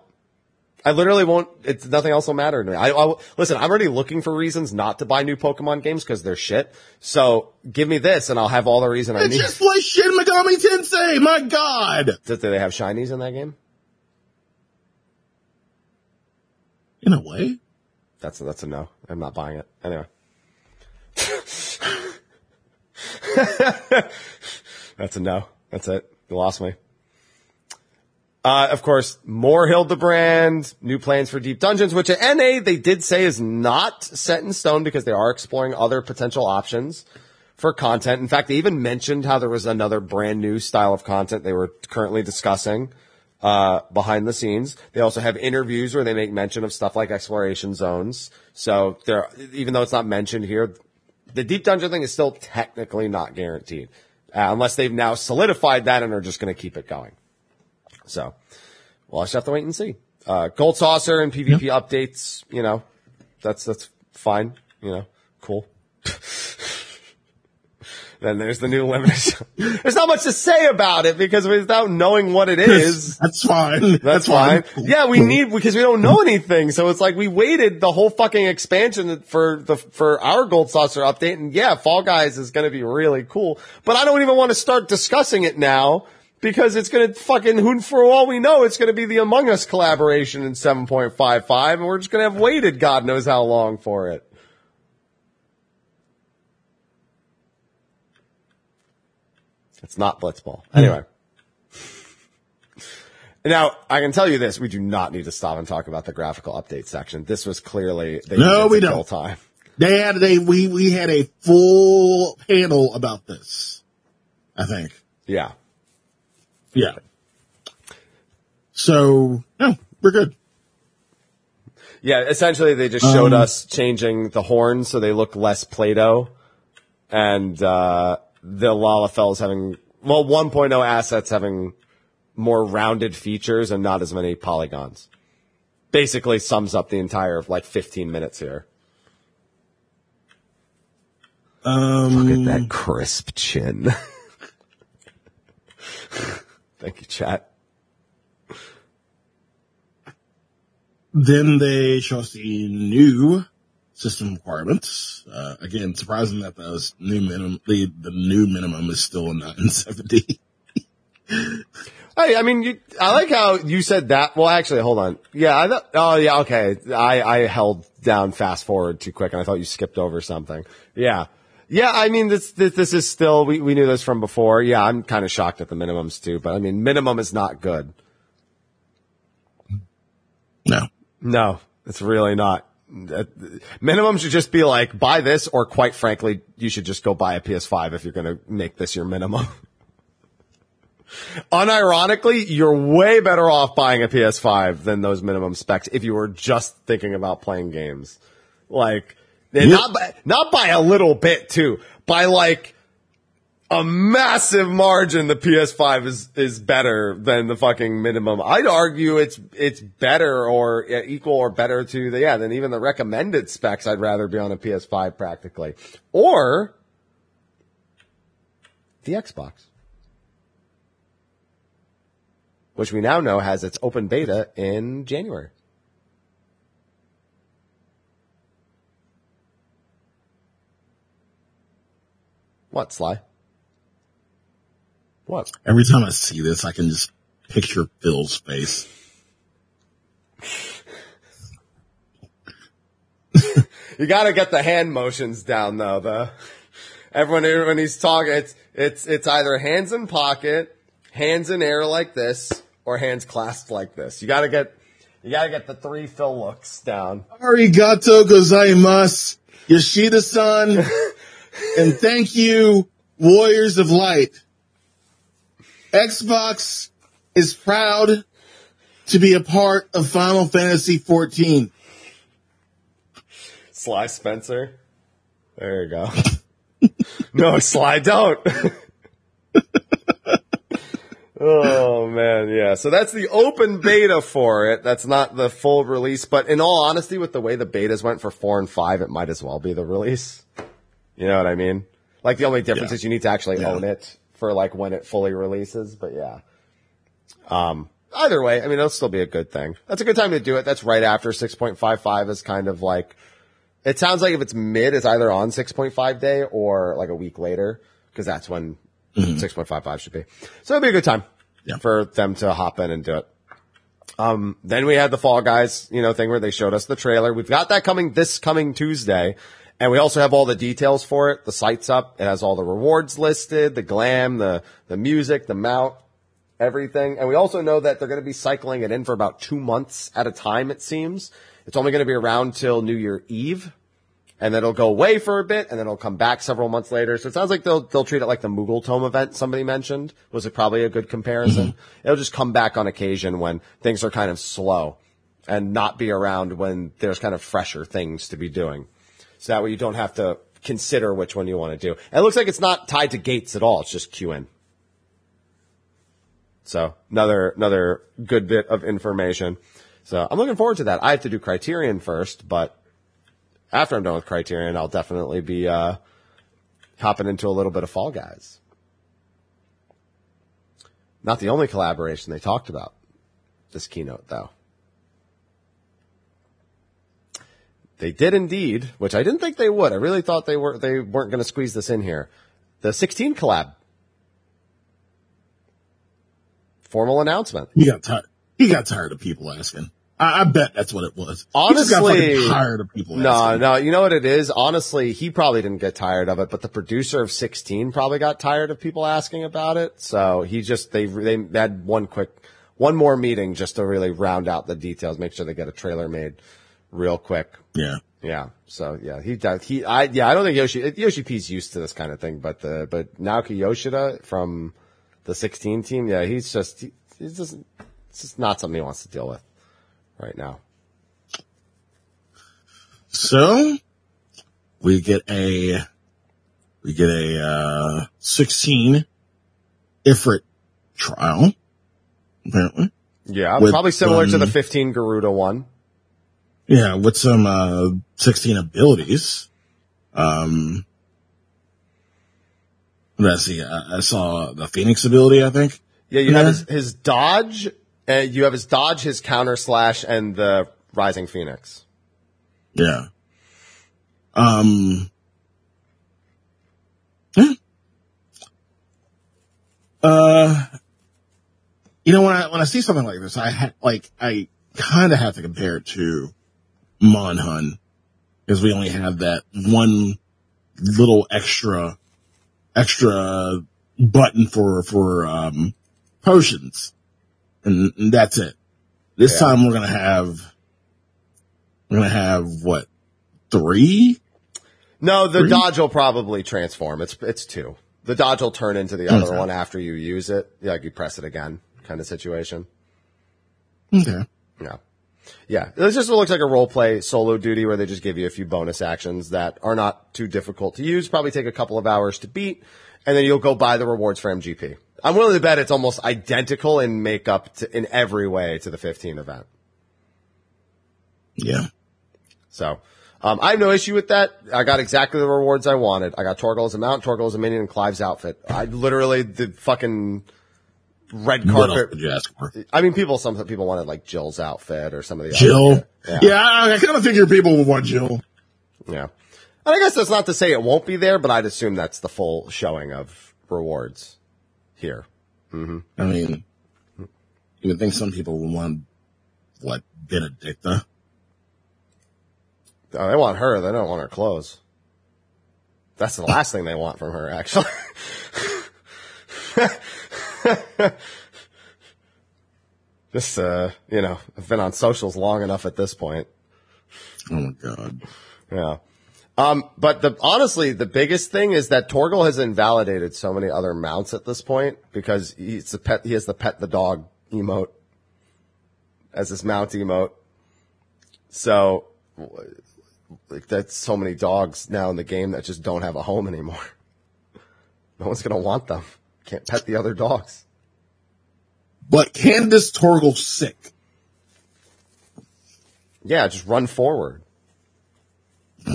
I literally won't. It's nothing else will matter to me. I, I listen. I'm already looking for reasons not to buy new Pokemon games because they're shit. So give me this, and I'll have all the reason I It's need. just like Shin Megami Tensei, my god! Do they have shinies in that game? In a way. That's that's a no. I'm not buying it anyway. (laughs) that's a no. That's it. You lost me. Uh, of course, more Hildebrand, new plans for Deep Dungeons, which at NA they did say is not set in stone because they are exploring other potential options for content. In fact, they even mentioned how there was another brand new style of content they were currently discussing uh, behind the scenes. They also have interviews where they make mention of stuff like exploration zones. So there, even though it's not mentioned here, the deep dungeon thing is still technically not guaranteed, uh, unless they've now solidified that and are just going to keep it going. So we'll just have to wait and see. Uh, Gold Saucer and PvP updates, you know, that's, that's fine, you know, cool. (laughs) then there's the new limited. (laughs) there's not much to say about it because without knowing what it is, That's fine. that's fine. Yeah, we need because we don't know anything. So it's like we waited the whole fucking expansion for the for our Gold Saucer update, and yeah, Fall Guys is going to be really cool. But I don't even want to start discussing it now because it's going to fucking who for all we know, it's going to be the Among Us collaboration in seven point five five, and we're just going to have waited God knows how long for it. It's not Blitzball. Anyway. Now, I can tell you this, we do not need to stop and talk about the graphical update section. This was clearly, they No, we don't. time. They had they we we had a full panel about this. I think. Yeah. Yeah. So no, we're good. Yeah, essentially they just showed Um, us changing the horns so they look less Play-Doh. And, uh, the Lalafels having, well, 1.0 assets having more rounded features and not as many polygons. Basically sums up the entire, like, 15 minutes here. Um, Look at that crisp chin. (laughs) Thank you, chat. Then they show us the new system requirements. Uh, again, surprising that those new minimum, the, the new minimum is still a 970. Hey, I mean, you, I like how you said that. Well, actually, hold on. Yeah, I thought, oh yeah, okay. I, I held down fast forward too quick and I thought you skipped over something. Yeah. Yeah, I mean, this, this, this is still, we, we knew this from before. Yeah, I'm kind of shocked at the minimums too, but I mean, minimum is not good. No. No, it's really not. That- Minimum should just be like, buy this, or quite frankly, you should just go buy a PS5 if you're going to make this your minimum. (laughs) Unironically, you're way better off buying a PS5 than those minimum specs if you were just thinking about playing games. Like, Yep. not by, not by a little bit too, by like a massive margin, the PS5 is, is better than the fucking minimum. I'd argue it's, it's better or equal or better to the, yeah, than even the recommended specs. I'd rather be on a PS5 practically. Or the Xbox. Which we now know has its open beta in January. What, Sly? What? Every time I see this, I can just picture Phil's face. (laughs) You gotta get the hand motions down though, though. everyone when he's talking, it's it's it's either hands in pocket, hands in air like this, or hands clasped like this. You gotta get you gotta get the three Phil looks down. Arigato gozaimasu, Yoshida-san, (laughs) and thank you, Warriors of Light. Xbox is proud to be a part of Final Fantasy XIV. Sly Spencer. There you go. (laughs) no, Sly, don't. (laughs) oh man, yeah. So that's the open beta for it. That's not the full release, but in all honesty, with the way the betas went for four and five, it might as well be the release. You know what I mean? Like the only difference Yeah. is you need to actually Yeah. own it for like when it fully releases, but yeah. Um, either way, I mean, it'll still be a good thing. That's a good time to do it. That's right after 6.55 is kind of like, it sounds like if it's mid, it's either on 6.5 day or like a week later, because that's when 6.55 should be. So it'll be a good time Yeah. for them to hop in and do it. Um, then we had the Fall Guys, you know, thing where they showed us the trailer. We've got that coming this coming Tuesday. And we also have all the details for it. The site's up. It has all the rewards listed, the glam, the, the music, the mount, everything. And we also know that they're going to be cycling it in for about two months at a time, it seems. It's only going to be around till New Year Eve. And then it'll go away for a bit and then it'll come back several months later. So it sounds like they'll, they'll treat it like the Moogle Tome event somebody mentioned. Was it probably a good comparison? Mm-hmm. It'll just come back on occasion when things are kind of slow and not be around when there's kind of fresher things to be doing. So that way you don't have to consider which one you want to do. And it looks like it's not tied to gates at all. It's just QN. So another, another good bit of information. So I'm looking forward to that. I have to do Criterion first, but after I'm done with Criterion, I'll definitely be, uh, hopping into a little bit of Fall Guys. Not the only collaboration they talked about this keynote though. They did indeed, which I didn't think they would. I really thought they were they weren't going to squeeze this in here. The 16 collab. Formal announcement. He got tired. He got tired of people asking. I, I bet that's what it was. he just got Honestly, tired of people asking. No, asking. no, you know what it is? Honestly, he probably didn't get tired of it, but the producer of 16 probably got tired of people asking about it. So he just, they, they had one quick, one more meeting just to really round out the details, make sure they get a trailer made real quick. Yeah. Yeah. So yeah, he does. He, I, yeah, I don't think Yoshi, Yoshi P's used to this kind of thing, but the, but Naoki Yoshida from the 16 team, yeah, he's just, he, he's just, it's just not something he wants to deal with right now. So we get a we get a uh, 16 Ifrit trial, apparently. Yeah, With, probably similar to um, the 15 Garuda one. Yeah, with some uh, 16 abilities. Um, let's see. I, I saw the Phoenix ability. I think. Yeah, you have his, his dodge, uh, you have his dodge, his counter slash, and the Rising Phoenix. Yeah. Um. Yeah. Uh. You know when I when I see something like this, I ha- like I kind of have to compare it to Monhun because we only have that one little extra extra button for for um potions, and, and that's it. This Yeah. time we're gonna have we're gonna have what three? No, the Three? dodge will probably transform. It's it's two. The dodge will turn into the other Okay. one after you use it. Yeah, like you press it again, kind of situation. Okay. Yeah. Yeah. This just looks like a role play solo duty where they just give you a few bonus actions that are not too difficult to use, probably take a couple of hours to beat, and then you'll go buy the rewards for MGP. I'm willing to bet it's almost identical in makeup to, in every way to the 15 event. Yeah. So, um, I have no issue with that. I got exactly the rewards I wanted. I got Torgal as a mount, Torgal as a minion, and Clive's outfit. I literally did fucking red carpet. did you ask for? I mean, people, some people wanted like Jill's outfit or some of the Jill. Other, Yeah, yeah. I, I kind of figured people would want Jill. Yeah. And I guess that's not to say it won't be there, but I'd assume that's the full showing of rewards here. Mm-hmm. I mean, you would think some people would want what Benedicta. Oh, they want her. They don't want her clothes. That's the last thing they want from her, actually. (laughs) (laughs) Just, uh, you know, I've been on socials long enough at this point. Oh my god. Yeah. Um, but the, honestly, the biggest thing is that Torgal has invalidated so many other mounts at this point because he's the pet, he has the pet the dog emote as his mount emote. So, like, that's so many dogs now in the game that just don't have a home anymore. (laughs) No one's gonna want them. Can't pet the other dogs. But Candace Torgal sick. Yeah, just run forward. (laughs)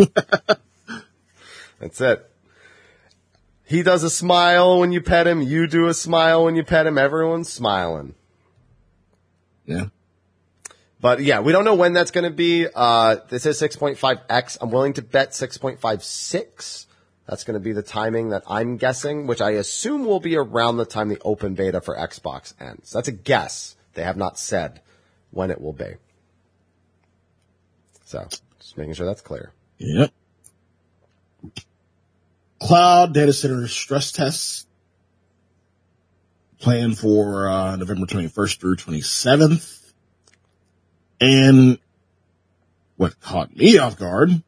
That's it. He does a smile when you pet him. You do a smile when you pet him. Everyone's smiling. Yeah. But yeah, we don't know when that's going to be. Uh, this is 6.5x. I'm willing to bet 6.56. That's going to be the timing that I'm guessing, which I assume will be around the time the open beta for Xbox ends. That's a guess. They have not said when it will be. So just making sure that's clear. Yep. Cloud data center stress tests planned for uh, November 21st through 27th. And what caught me off guard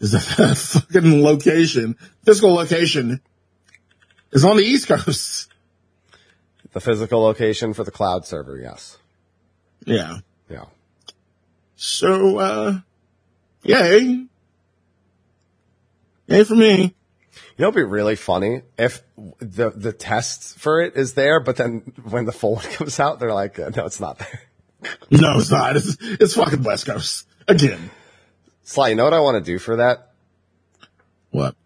is that (laughs) that fucking location, physical location, is on the East Coast. The physical location for the cloud server, yes. Yeah. Yeah. So, uh, yay. Yay for me. You know, it'd be really funny if the the test for it is there, but then when the full (laughs) one comes out, they're like, uh, no, it's not there. No, it's not. It's, it's fucking West Coast. Again. Sly, you know what I want to do for that? What?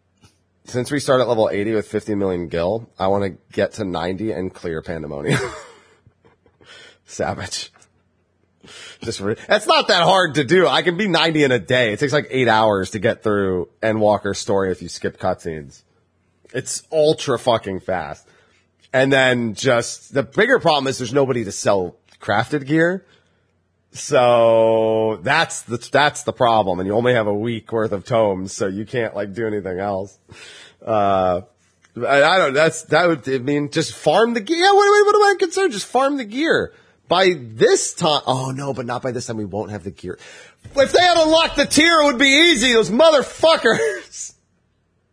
Since we start at level 80 with 50 million gil, I want to get to 90 and clear Pandemonium. (laughs) Savage. Just re- it's not that hard to do. I can be 90 in a day. It takes like eight hours to get through Endwalker's story if you skip cutscenes. It's ultra fucking fast. And then just the bigger problem is there's nobody to sell crafted gear. So that's the, that's the problem. And you only have a week worth of tomes, so you can't like do anything else. Uh, I, I don't, that's, that would, I mean, just farm the gear. Yeah, what, what am I concerned? Just farm the gear. By this time, oh no, but not by this time, we won't have the gear. If they had unlocked the tier, it would be easy, those motherfuckers.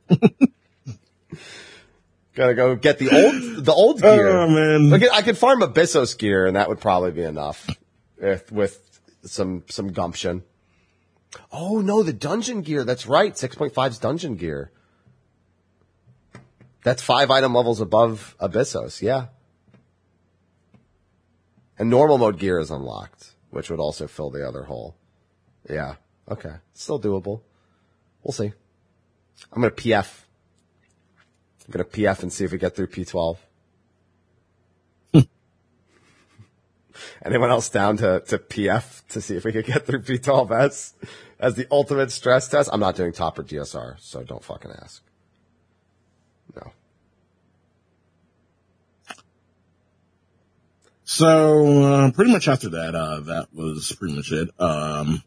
(laughs) Gotta go get the old, the old gear. Oh, man. Look, I could farm Abyssos gear and that would probably be enough with, with some, some gumption. Oh no, the dungeon gear. That's right. 6.5's dungeon gear. That's five item levels above Abyssos. Yeah. And normal mode gear is unlocked, which would also fill the other hole. Yeah. Okay. Still doable. We'll see. I'm going to PF. I'm going to PF and see if we get through P12. Anyone else down to, to PF to see if we could get through P12S as the ultimate stress test? I'm not doing top or so don't fucking ask. No. So uh, pretty much after that, uh, that was pretty much it. Um,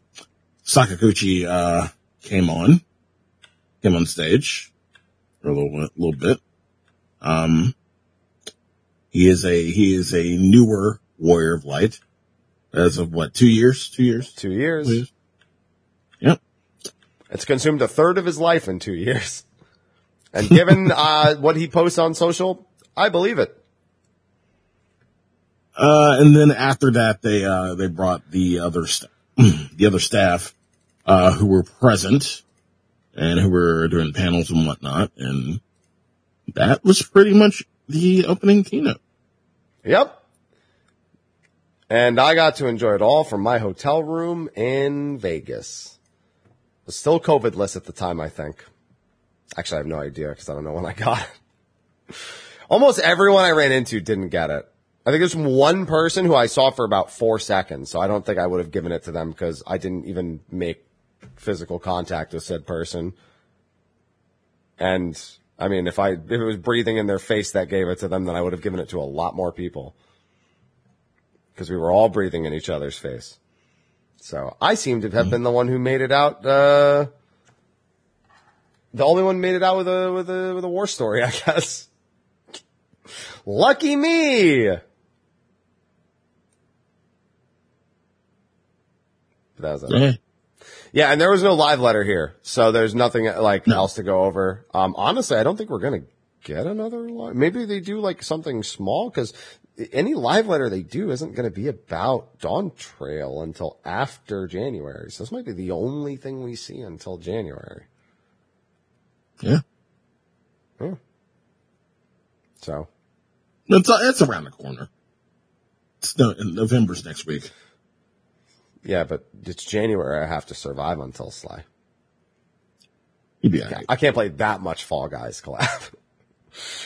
Sakaguchi uh, came on, came on stage for a little, little bit. Um, he is a he is a newer Warrior of Light as of what two years? Two years? Two years. Two years. Yep. It's consumed a third of his life in two years. (laughs) And given (laughs) uh, what he posts on social, I believe it. Uh, and then after that, they uh, they brought the other st- (clears throat) the other staff uh, who were present and who were doing panels and whatnot, and that was pretty much the opening keynote. Yep. And I got to enjoy it all from my hotel room in Vegas. It was still COVID-less at the time, I think. Actually, I have no idea because I don't know when I got it. Almost everyone I ran into didn't get it. I think there's one person who I saw for about four seconds, so I don't think I would have given it to them because I didn't even make physical contact with said person. And I mean, if I if it was breathing in their face that gave it to them, then I would have given it to a lot more people because we were all breathing in each other's face. So I seem to have been the one who made it out. Uh, the only one made it out with a with a with a war story, (laughs) I guess. Lucky me. That was it. Yeah. Yeah, and there was no live letter here, so there's nothing like else to go over. Um, honestly, I don't think we're gonna get another live. Maybe they do like something small because any live letter they do isn't gonna be about Dawntrail until after January. So this might be the only thing we see until January. Yeah. Yeah. So It's, it's around the corner. It's no, November's next week. yeah, but it's January. I have to survive until Sly. You'd be alright. I can't play that much Fall Guys collab.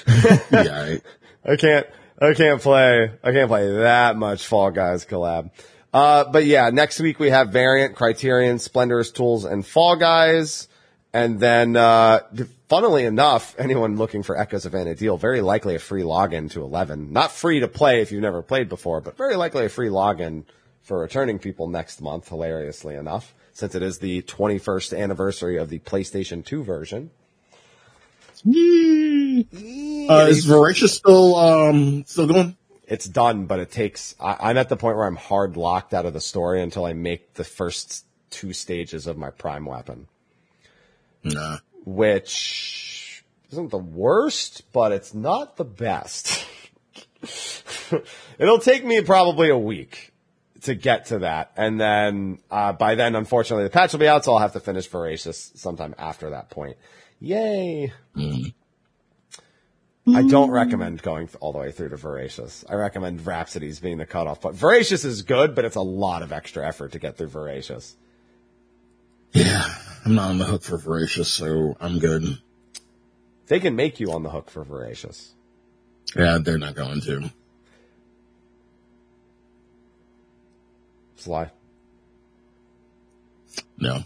You'd be alright. (laughs) I can't, I can't play, I can't play that much Fall Guys collab. Uh, but yeah, next week we have Variant, Criterion, Splendorous Tools, and Fall Guys. And then, uh, funnily enough, anyone looking for Echoes of Vana'diel, very likely a free login to 11. Not free to play if you've never played before, but very likely a free login for returning people next month, hilariously enough, since it is the 21st anniversary of the PlayStation 2 version. Uh, is Voracious still, um, still going? it's done, but it takes, I, I'm at the point where I'm hard locked out of the story until I make the first two stages of my prime weapon, Nah. which isn't the worst, but it's not the best. (laughs) It'll take me probably a week to get to that. And then, uh, by then, unfortunately, the patch will be out, so I'll have to finish Voracious sometime after that point. Yay. Mm. I don't recommend going all the way through to Voracious. I recommend Rhapsodies being the cutoff point. Voracious is good, but it's a lot of extra effort to get through Voracious. Yeah. I'm not on the hook for Voracious, so I'm good. They can make you on the hook for Voracious. Yeah, they're not going to. Sly. No.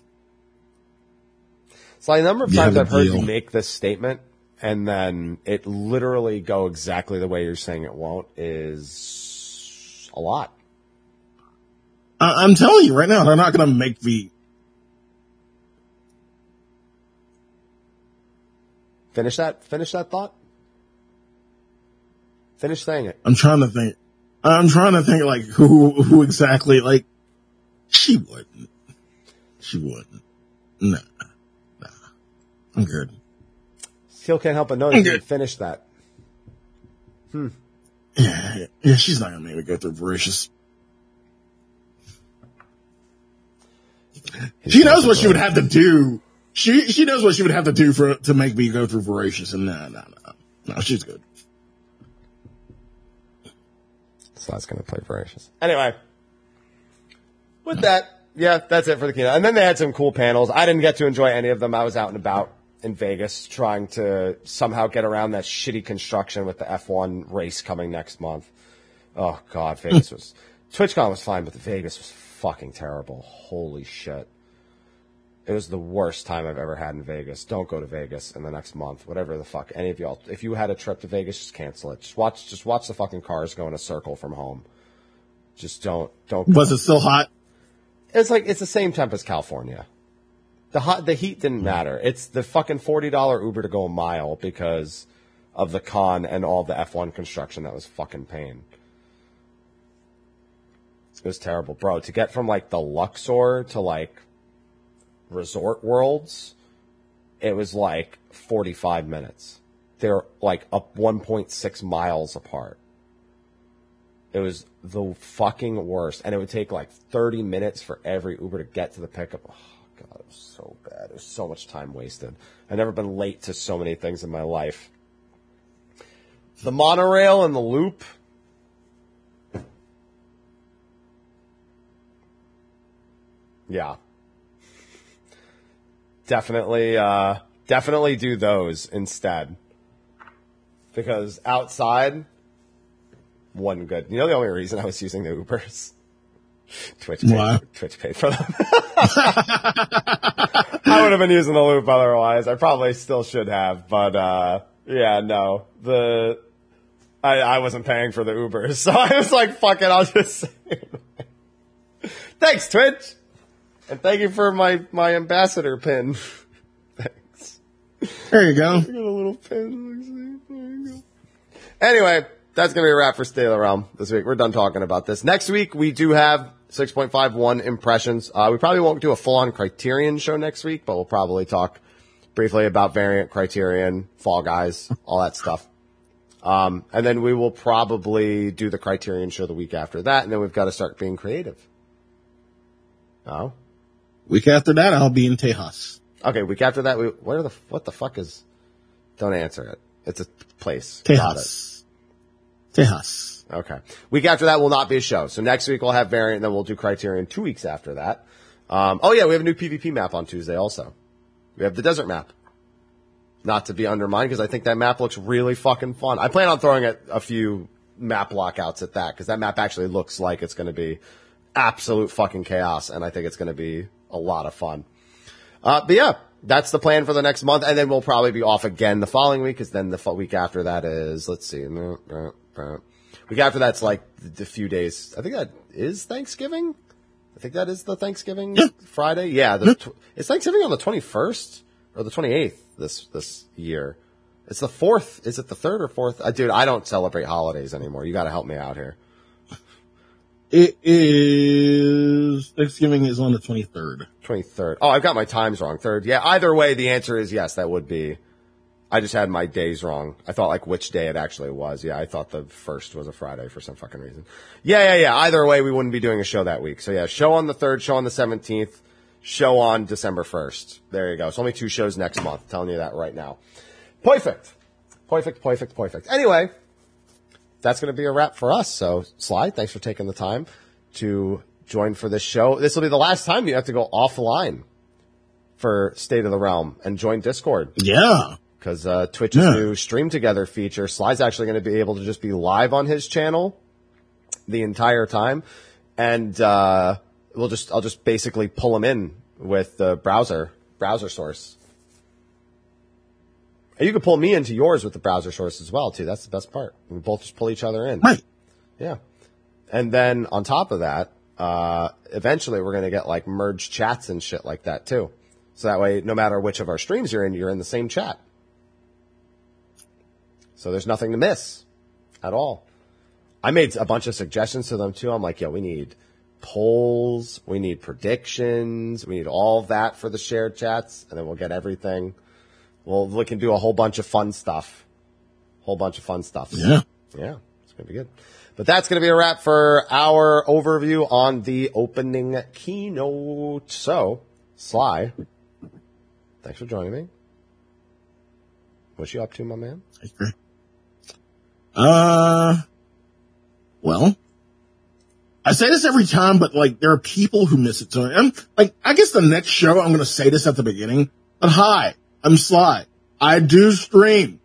Sly, a number of times I've heard deal. you make this statement and then it literally go exactly the way you're saying it won't is a lot. I- I'm telling you right now, they're not going to make the, Finish that, finish that thought. Finish saying it. I'm trying to think, I'm trying to think like who, who exactly, like, she wouldn't. She wouldn't. Nah. Good. Still can't help but notice you Okay. didn't finish that. Hmm. Yeah, yeah, she's not going to make me go through Voracious. She knows what she would have to do. She she knows what she would have to do for to make me go through voracious, and no, no, no, no, she's good. So that's going to play voracious. Anyway, with that, yeah, that's it for the keynote. And then they had some cool panels. I didn't get to enjoy any of them. I was out and about in Vegas trying to somehow get around that shitty construction with the F1 race coming next month. Oh God, (laughs) Vegas was TwitchCon was fine, but the Vegas was fucking terrible. Holy shit. It was the worst time I've ever had in Vegas. Don't go to Vegas in the next month. Whatever the fuck. Any of y'all, if you had a trip to Vegas, just cancel it. Just watch, just watch the fucking cars go in a circle from home. Just don't, don't. Was it still hot? It's like it's the same temp as California. The hot, the heat didn't mm. matter. It's the fucking forty dollar Uber to go a mile because of the con and all the F one construction that was fucking pain. It was terrible, bro. To get from like the Luxor to like Resort Worlds, it was like forty five minutes. They're like up one point six miles apart. It was the fucking worst. And it would take like 30 minutes for every Uber to get to the pickup. Oh, God, it was so bad. It was so much time wasted. I've never been late to so many things in my life. The monorail and the loop. Yeah. Definitely, uh, definitely do those instead. Because outside, wasn't good. You know the only reason I was using the Ubers? Twitch paid, Why? Twitch paid for them. (laughs) I would have been using the loop otherwise. I probably still should have, but uh yeah, no. The I I wasn't paying for the Ubers, (laughs) so I was like, fuck it, I'll just say. Thanks, Twitch. And thank you for my my ambassador pin. (laughs) Thanks. There you go. I got a little pin. There you go. Anyway, that's going to be a wrap for Stay the Realm this week. We're done talking about this. Next week, we do have 6.51 impressions. Uh, we probably won't do a full on criterion show next week, but we'll probably talk briefly about variant criterion, Fall Guys, all that stuff. Um, and then we will probably do the criterion show the week after that. And then we've got to start being creative. Oh, Week after that, I'll be in Tejas. okay. Week after that, we, where the, what the fuck is, don't answer it. It's a place. Tejas. Tejas. Okay. Week after that will not be a show. So next week we'll have variant, and then we'll do criterion two weeks after that. Um, oh yeah, we have a new PvP map on Tuesday also. We have the desert map. Not to be undermined because I think that map looks really fucking fun. I plan on throwing a, a few map lockouts at that because that map actually looks like it's going to be absolute fucking chaos, and I think it's going to be a lot of fun. Uh, but yeah, that's the plan for the next month, and then we'll probably be off again the following week, because then the fo- week after that is let's see, week after that's like the, few days. I think that is Thanksgiving. I think that is the Thanksgiving Friday. Yeah, the tw- it's Thanksgiving on the twenty first or the twenty eighth this this year. It's the fourth. Is it the third or fourth? Uh, dude, I don't celebrate holidays anymore. You got to help me out here. It is, Thanksgiving is on the 23rd. 23rd. Oh, I've got my times wrong. Third. Yeah, either way, the answer is yes, that would be. I just had my days wrong. I thought like which day it actually was. Yeah, I thought the first was a Friday for some fucking reason. Yeah, yeah, yeah. Either way, we wouldn't be doing a show that week. So yeah, show on the 3rd, show on the 17th, show on December 1st. There you go. It's only two shows next month. Telling you that right now. Perfect. Perfect, perfect, perfect. Anyway, that's going to be a wrap for us. So, Sly, thanks for taking the time to join for this show. This will be the last time you have to go offline for State of the Realm and join Discord Yeah. Because uh, Twitch's Yeah. new Stream Together feature, Sly's actually going to be able to just be live on his channel the entire time, and uh, we'll just I'll just basically pull him in with the browser browser source. And you can pull me into yours with the browser source as well too. That's the best part. We both just pull each other in. Right. Yeah. And then on top of that, uh, eventually we're going to get like merge chats and shit like that too. So that way, no matter which of our streams you're in, you're in the same chat. So there's nothing to miss at all. I made a bunch of suggestions to them too. I'm like, yeah, we need polls, we need predictions, we need all that for the shared chats, and then we'll get everything. Well, we can do a whole bunch of fun stuff. Whole bunch of fun stuff. Yeah. Yeah, it's going to be good. But that's going to be a wrap for our overview on the opening keynote. So Sly, thanks for joining me. What's you up to, my man? Uh, well, I say this every time, but like there are people who miss it. So I'm like, I guess the next show I'm going to say this at the beginning. But hi, I'm Sly. I do stream.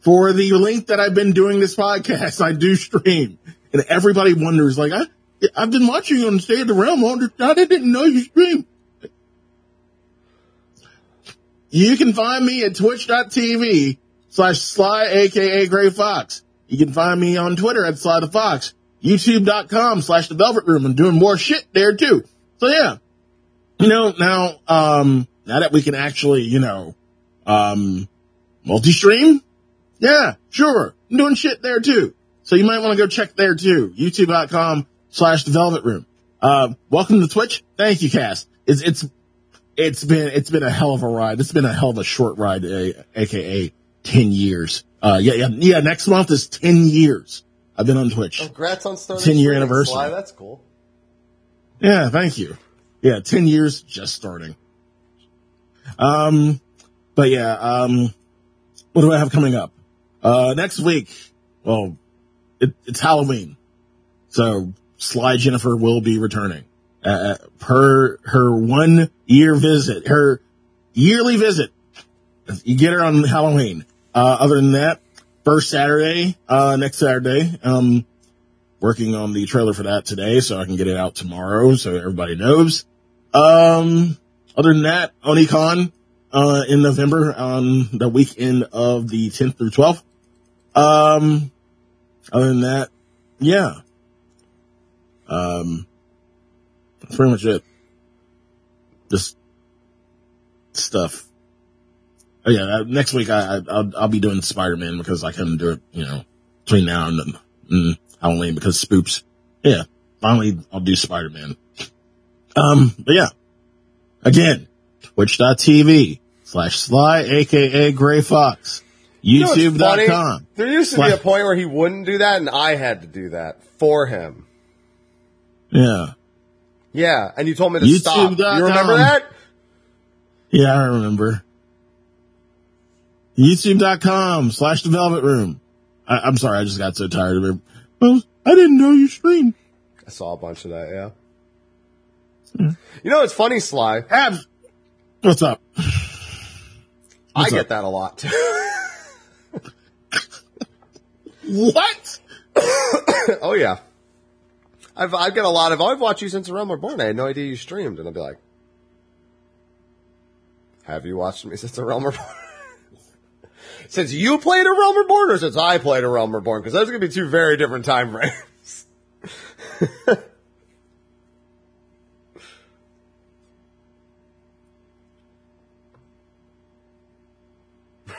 For the link that I've been doing this podcast, (laughs) I do stream. And everybody wonders, like, I, I've been watching you on State of the Realm. I didn't know you stream. You can find me at twitch.tv slash sly, aka Gray Fox. You can find me on Twitter at Sly the Fox, youtube.com slash the Velvet Room. I'm doing more shit there too. So yeah, you know, now, um, now that we can actually, you know, um, multi-stream, yeah, sure. I'm doing shit there too. So you might want to go check there too. YouTube.com slash the Velvet Room. Uh, welcome to Twitch. Thank you, Cass. It's, it's, it's been, it's been a hell of a ride. It's been a hell of a short ride, aka 10 years. Uh, yeah, yeah, yeah, next month is 10 years. I've been on Twitch. Congrats on starting 10 year anniversary. Sly. That's cool. Yeah, thank you. Yeah, 10 years just starting. Um, but yeah, um, what do I have coming up? Uh, next week, well, it, it's Halloween. So Sly Jennifer will be returning. Uh, per her one year visit, her yearly visit. You get her on Halloween. Uh, other than that, first Saturday, uh, next Saturday, um, working on the trailer for that today so I can get it out tomorrow so everybody knows. Um, other than that, Onicon, uh, in November on the weekend of the 10th through 12th. Um, other than that, yeah. Um, that's pretty much it. Just stuff. Oh yeah, uh, next week I, I I'll, I'll be doing Spider-Man because I couldn't do it, you know, between now and then. Mm, Halloween because spoops. Yeah, finally I'll do Spider-Man. Um, but yeah, again, twitch.tv slash sly, aka Gray Fox, You know youtube.com. There used to be a point where he wouldn't do that, and I had to do that for him. Yeah. Yeah, and you told me to YouTube stop. You remember that? Yeah, I remember. YouTube.com slash the Velvet Room. I, I'm sorry, I just got so tired of it. Well, I didn't know you streamed. I saw a bunch of that. Yeah. Hmm. You know, it's funny, Sly. Abs. What's up? I get up? that a lot. What? (coughs) oh yeah. I've I get a lot of. Oh, I've watched you since realm reborn. I had no idea you streamed, and I'll be like, "Have you watched me since realm reborn?" Since you played a realm reborn, or since I played a realm reborn? Because those are going to be two very different time frames.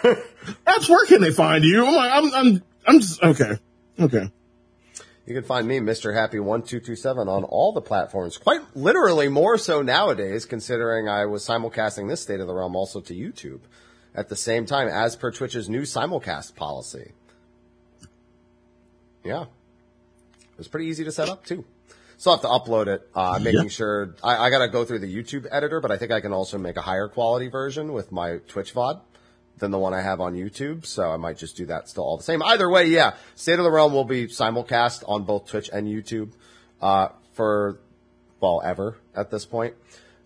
(laughs) Abs, where can they find you? I'm like, I'm, I'm, I'm just, okay. Okay. You can find me, Mr. Happy one two two seven, on all the platforms. Quite literally, more so nowadays, considering I was simulcasting this State of the Realm also to YouTube at the same time, as per Twitch's new simulcast policy. Yeah, it was pretty easy to set up too. Still have to upload it. Uh, making Yeah. sure I, I got to go through the YouTube editor, but I think I can also make a higher quality version with my Twitch VOD than the one I have on YouTube. So I might just do that still all the same. Either way, yeah, State of the Realm will be simulcast on both Twitch and YouTube, uh, for, well, ever at this point.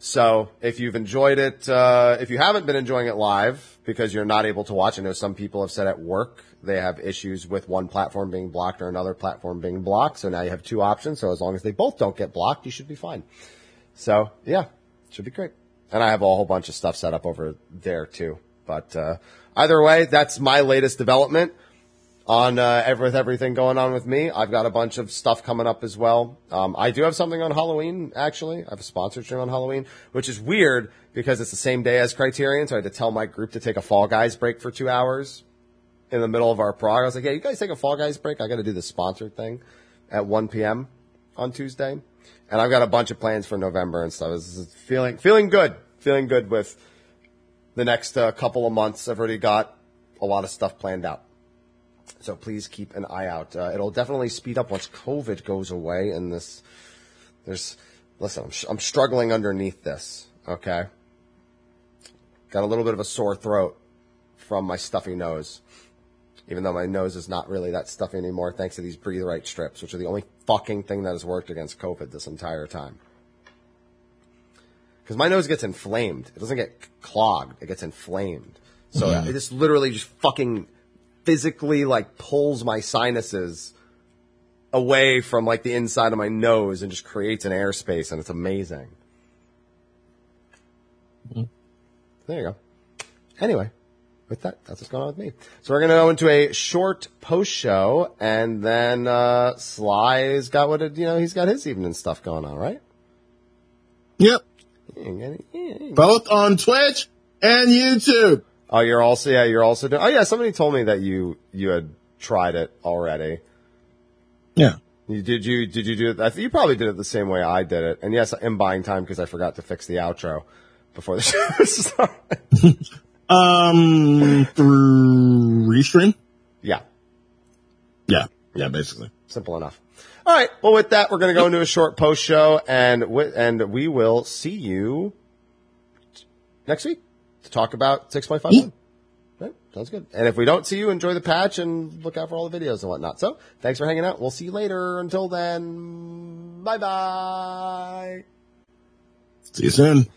So if you've enjoyed it, uh, if you haven't been enjoying it live because you're not able to watch, I know some people have said at work they have issues with one platform being blocked or another platform being blocked. So now you have two options. So as long as they both don't get blocked, you should be fine. So yeah, should be great. And I have a whole bunch of stuff set up over there too. But uh, either way, that's my latest development on uh, with everything going on with me. I've got a bunch of stuff coming up as well. Um, I do have something on Halloween. Actually, I have a sponsored stream on Halloween, which is weird because it's the same day as Criterion. So I had to tell my group to take a Fall Guys break for two hours in the middle of our prog. I was like, "Yeah, you guys take a Fall Guys break. I got to do the sponsored thing at 1 p.m. on Tuesday." And I've got a bunch of plans for November and stuff. Is feeling feeling good, feeling good with the next uh, couple of months. I've already got a lot of stuff planned out. So please keep an eye out. Uh, it'll definitely speed up once COVID goes away and this, there's listen, I'm, I'm struggling underneath this. Okay. Got a little bit of a sore throat from my stuffy nose. Even though my nose is not really that stuffy anymore, thanks to these breathe right strips, which are the only fucking thing that has worked against COVID this entire time. Because my nose gets inflamed. It doesn't get clogged. It gets inflamed. So it just literally just fucking physically like pulls my sinuses away from like the inside of my nose and just creates an airspace and it's amazing. There you go. Anyway, with that, that's what's going on with me. So we're gonna go into a short post show and then uh Sly's got what it, you know, he's got his evening stuff going on, right? Yep. Both on Twitch and YouTube. You're also yeah, you're also doing. Oh yeah, somebody told me that you you had tried it already. Yeah. You, did you did you do it? I think you probably did it the same way I did it. And yes, I'm buying time because I forgot to fix the outro before the (laughs) show started. (laughs) Um, through Restream? yeah, Yeah. Yeah, basically. simple enough. All right. Well, with that, we're going to go into a short post show, and wi- and we will see you next week to talk about six point five. Right, sounds good. And if we don't see you, enjoy the patch and look out for all the videos and whatnot. So, thanks for hanging out. We'll see you later. Until then, bye bye. See you soon.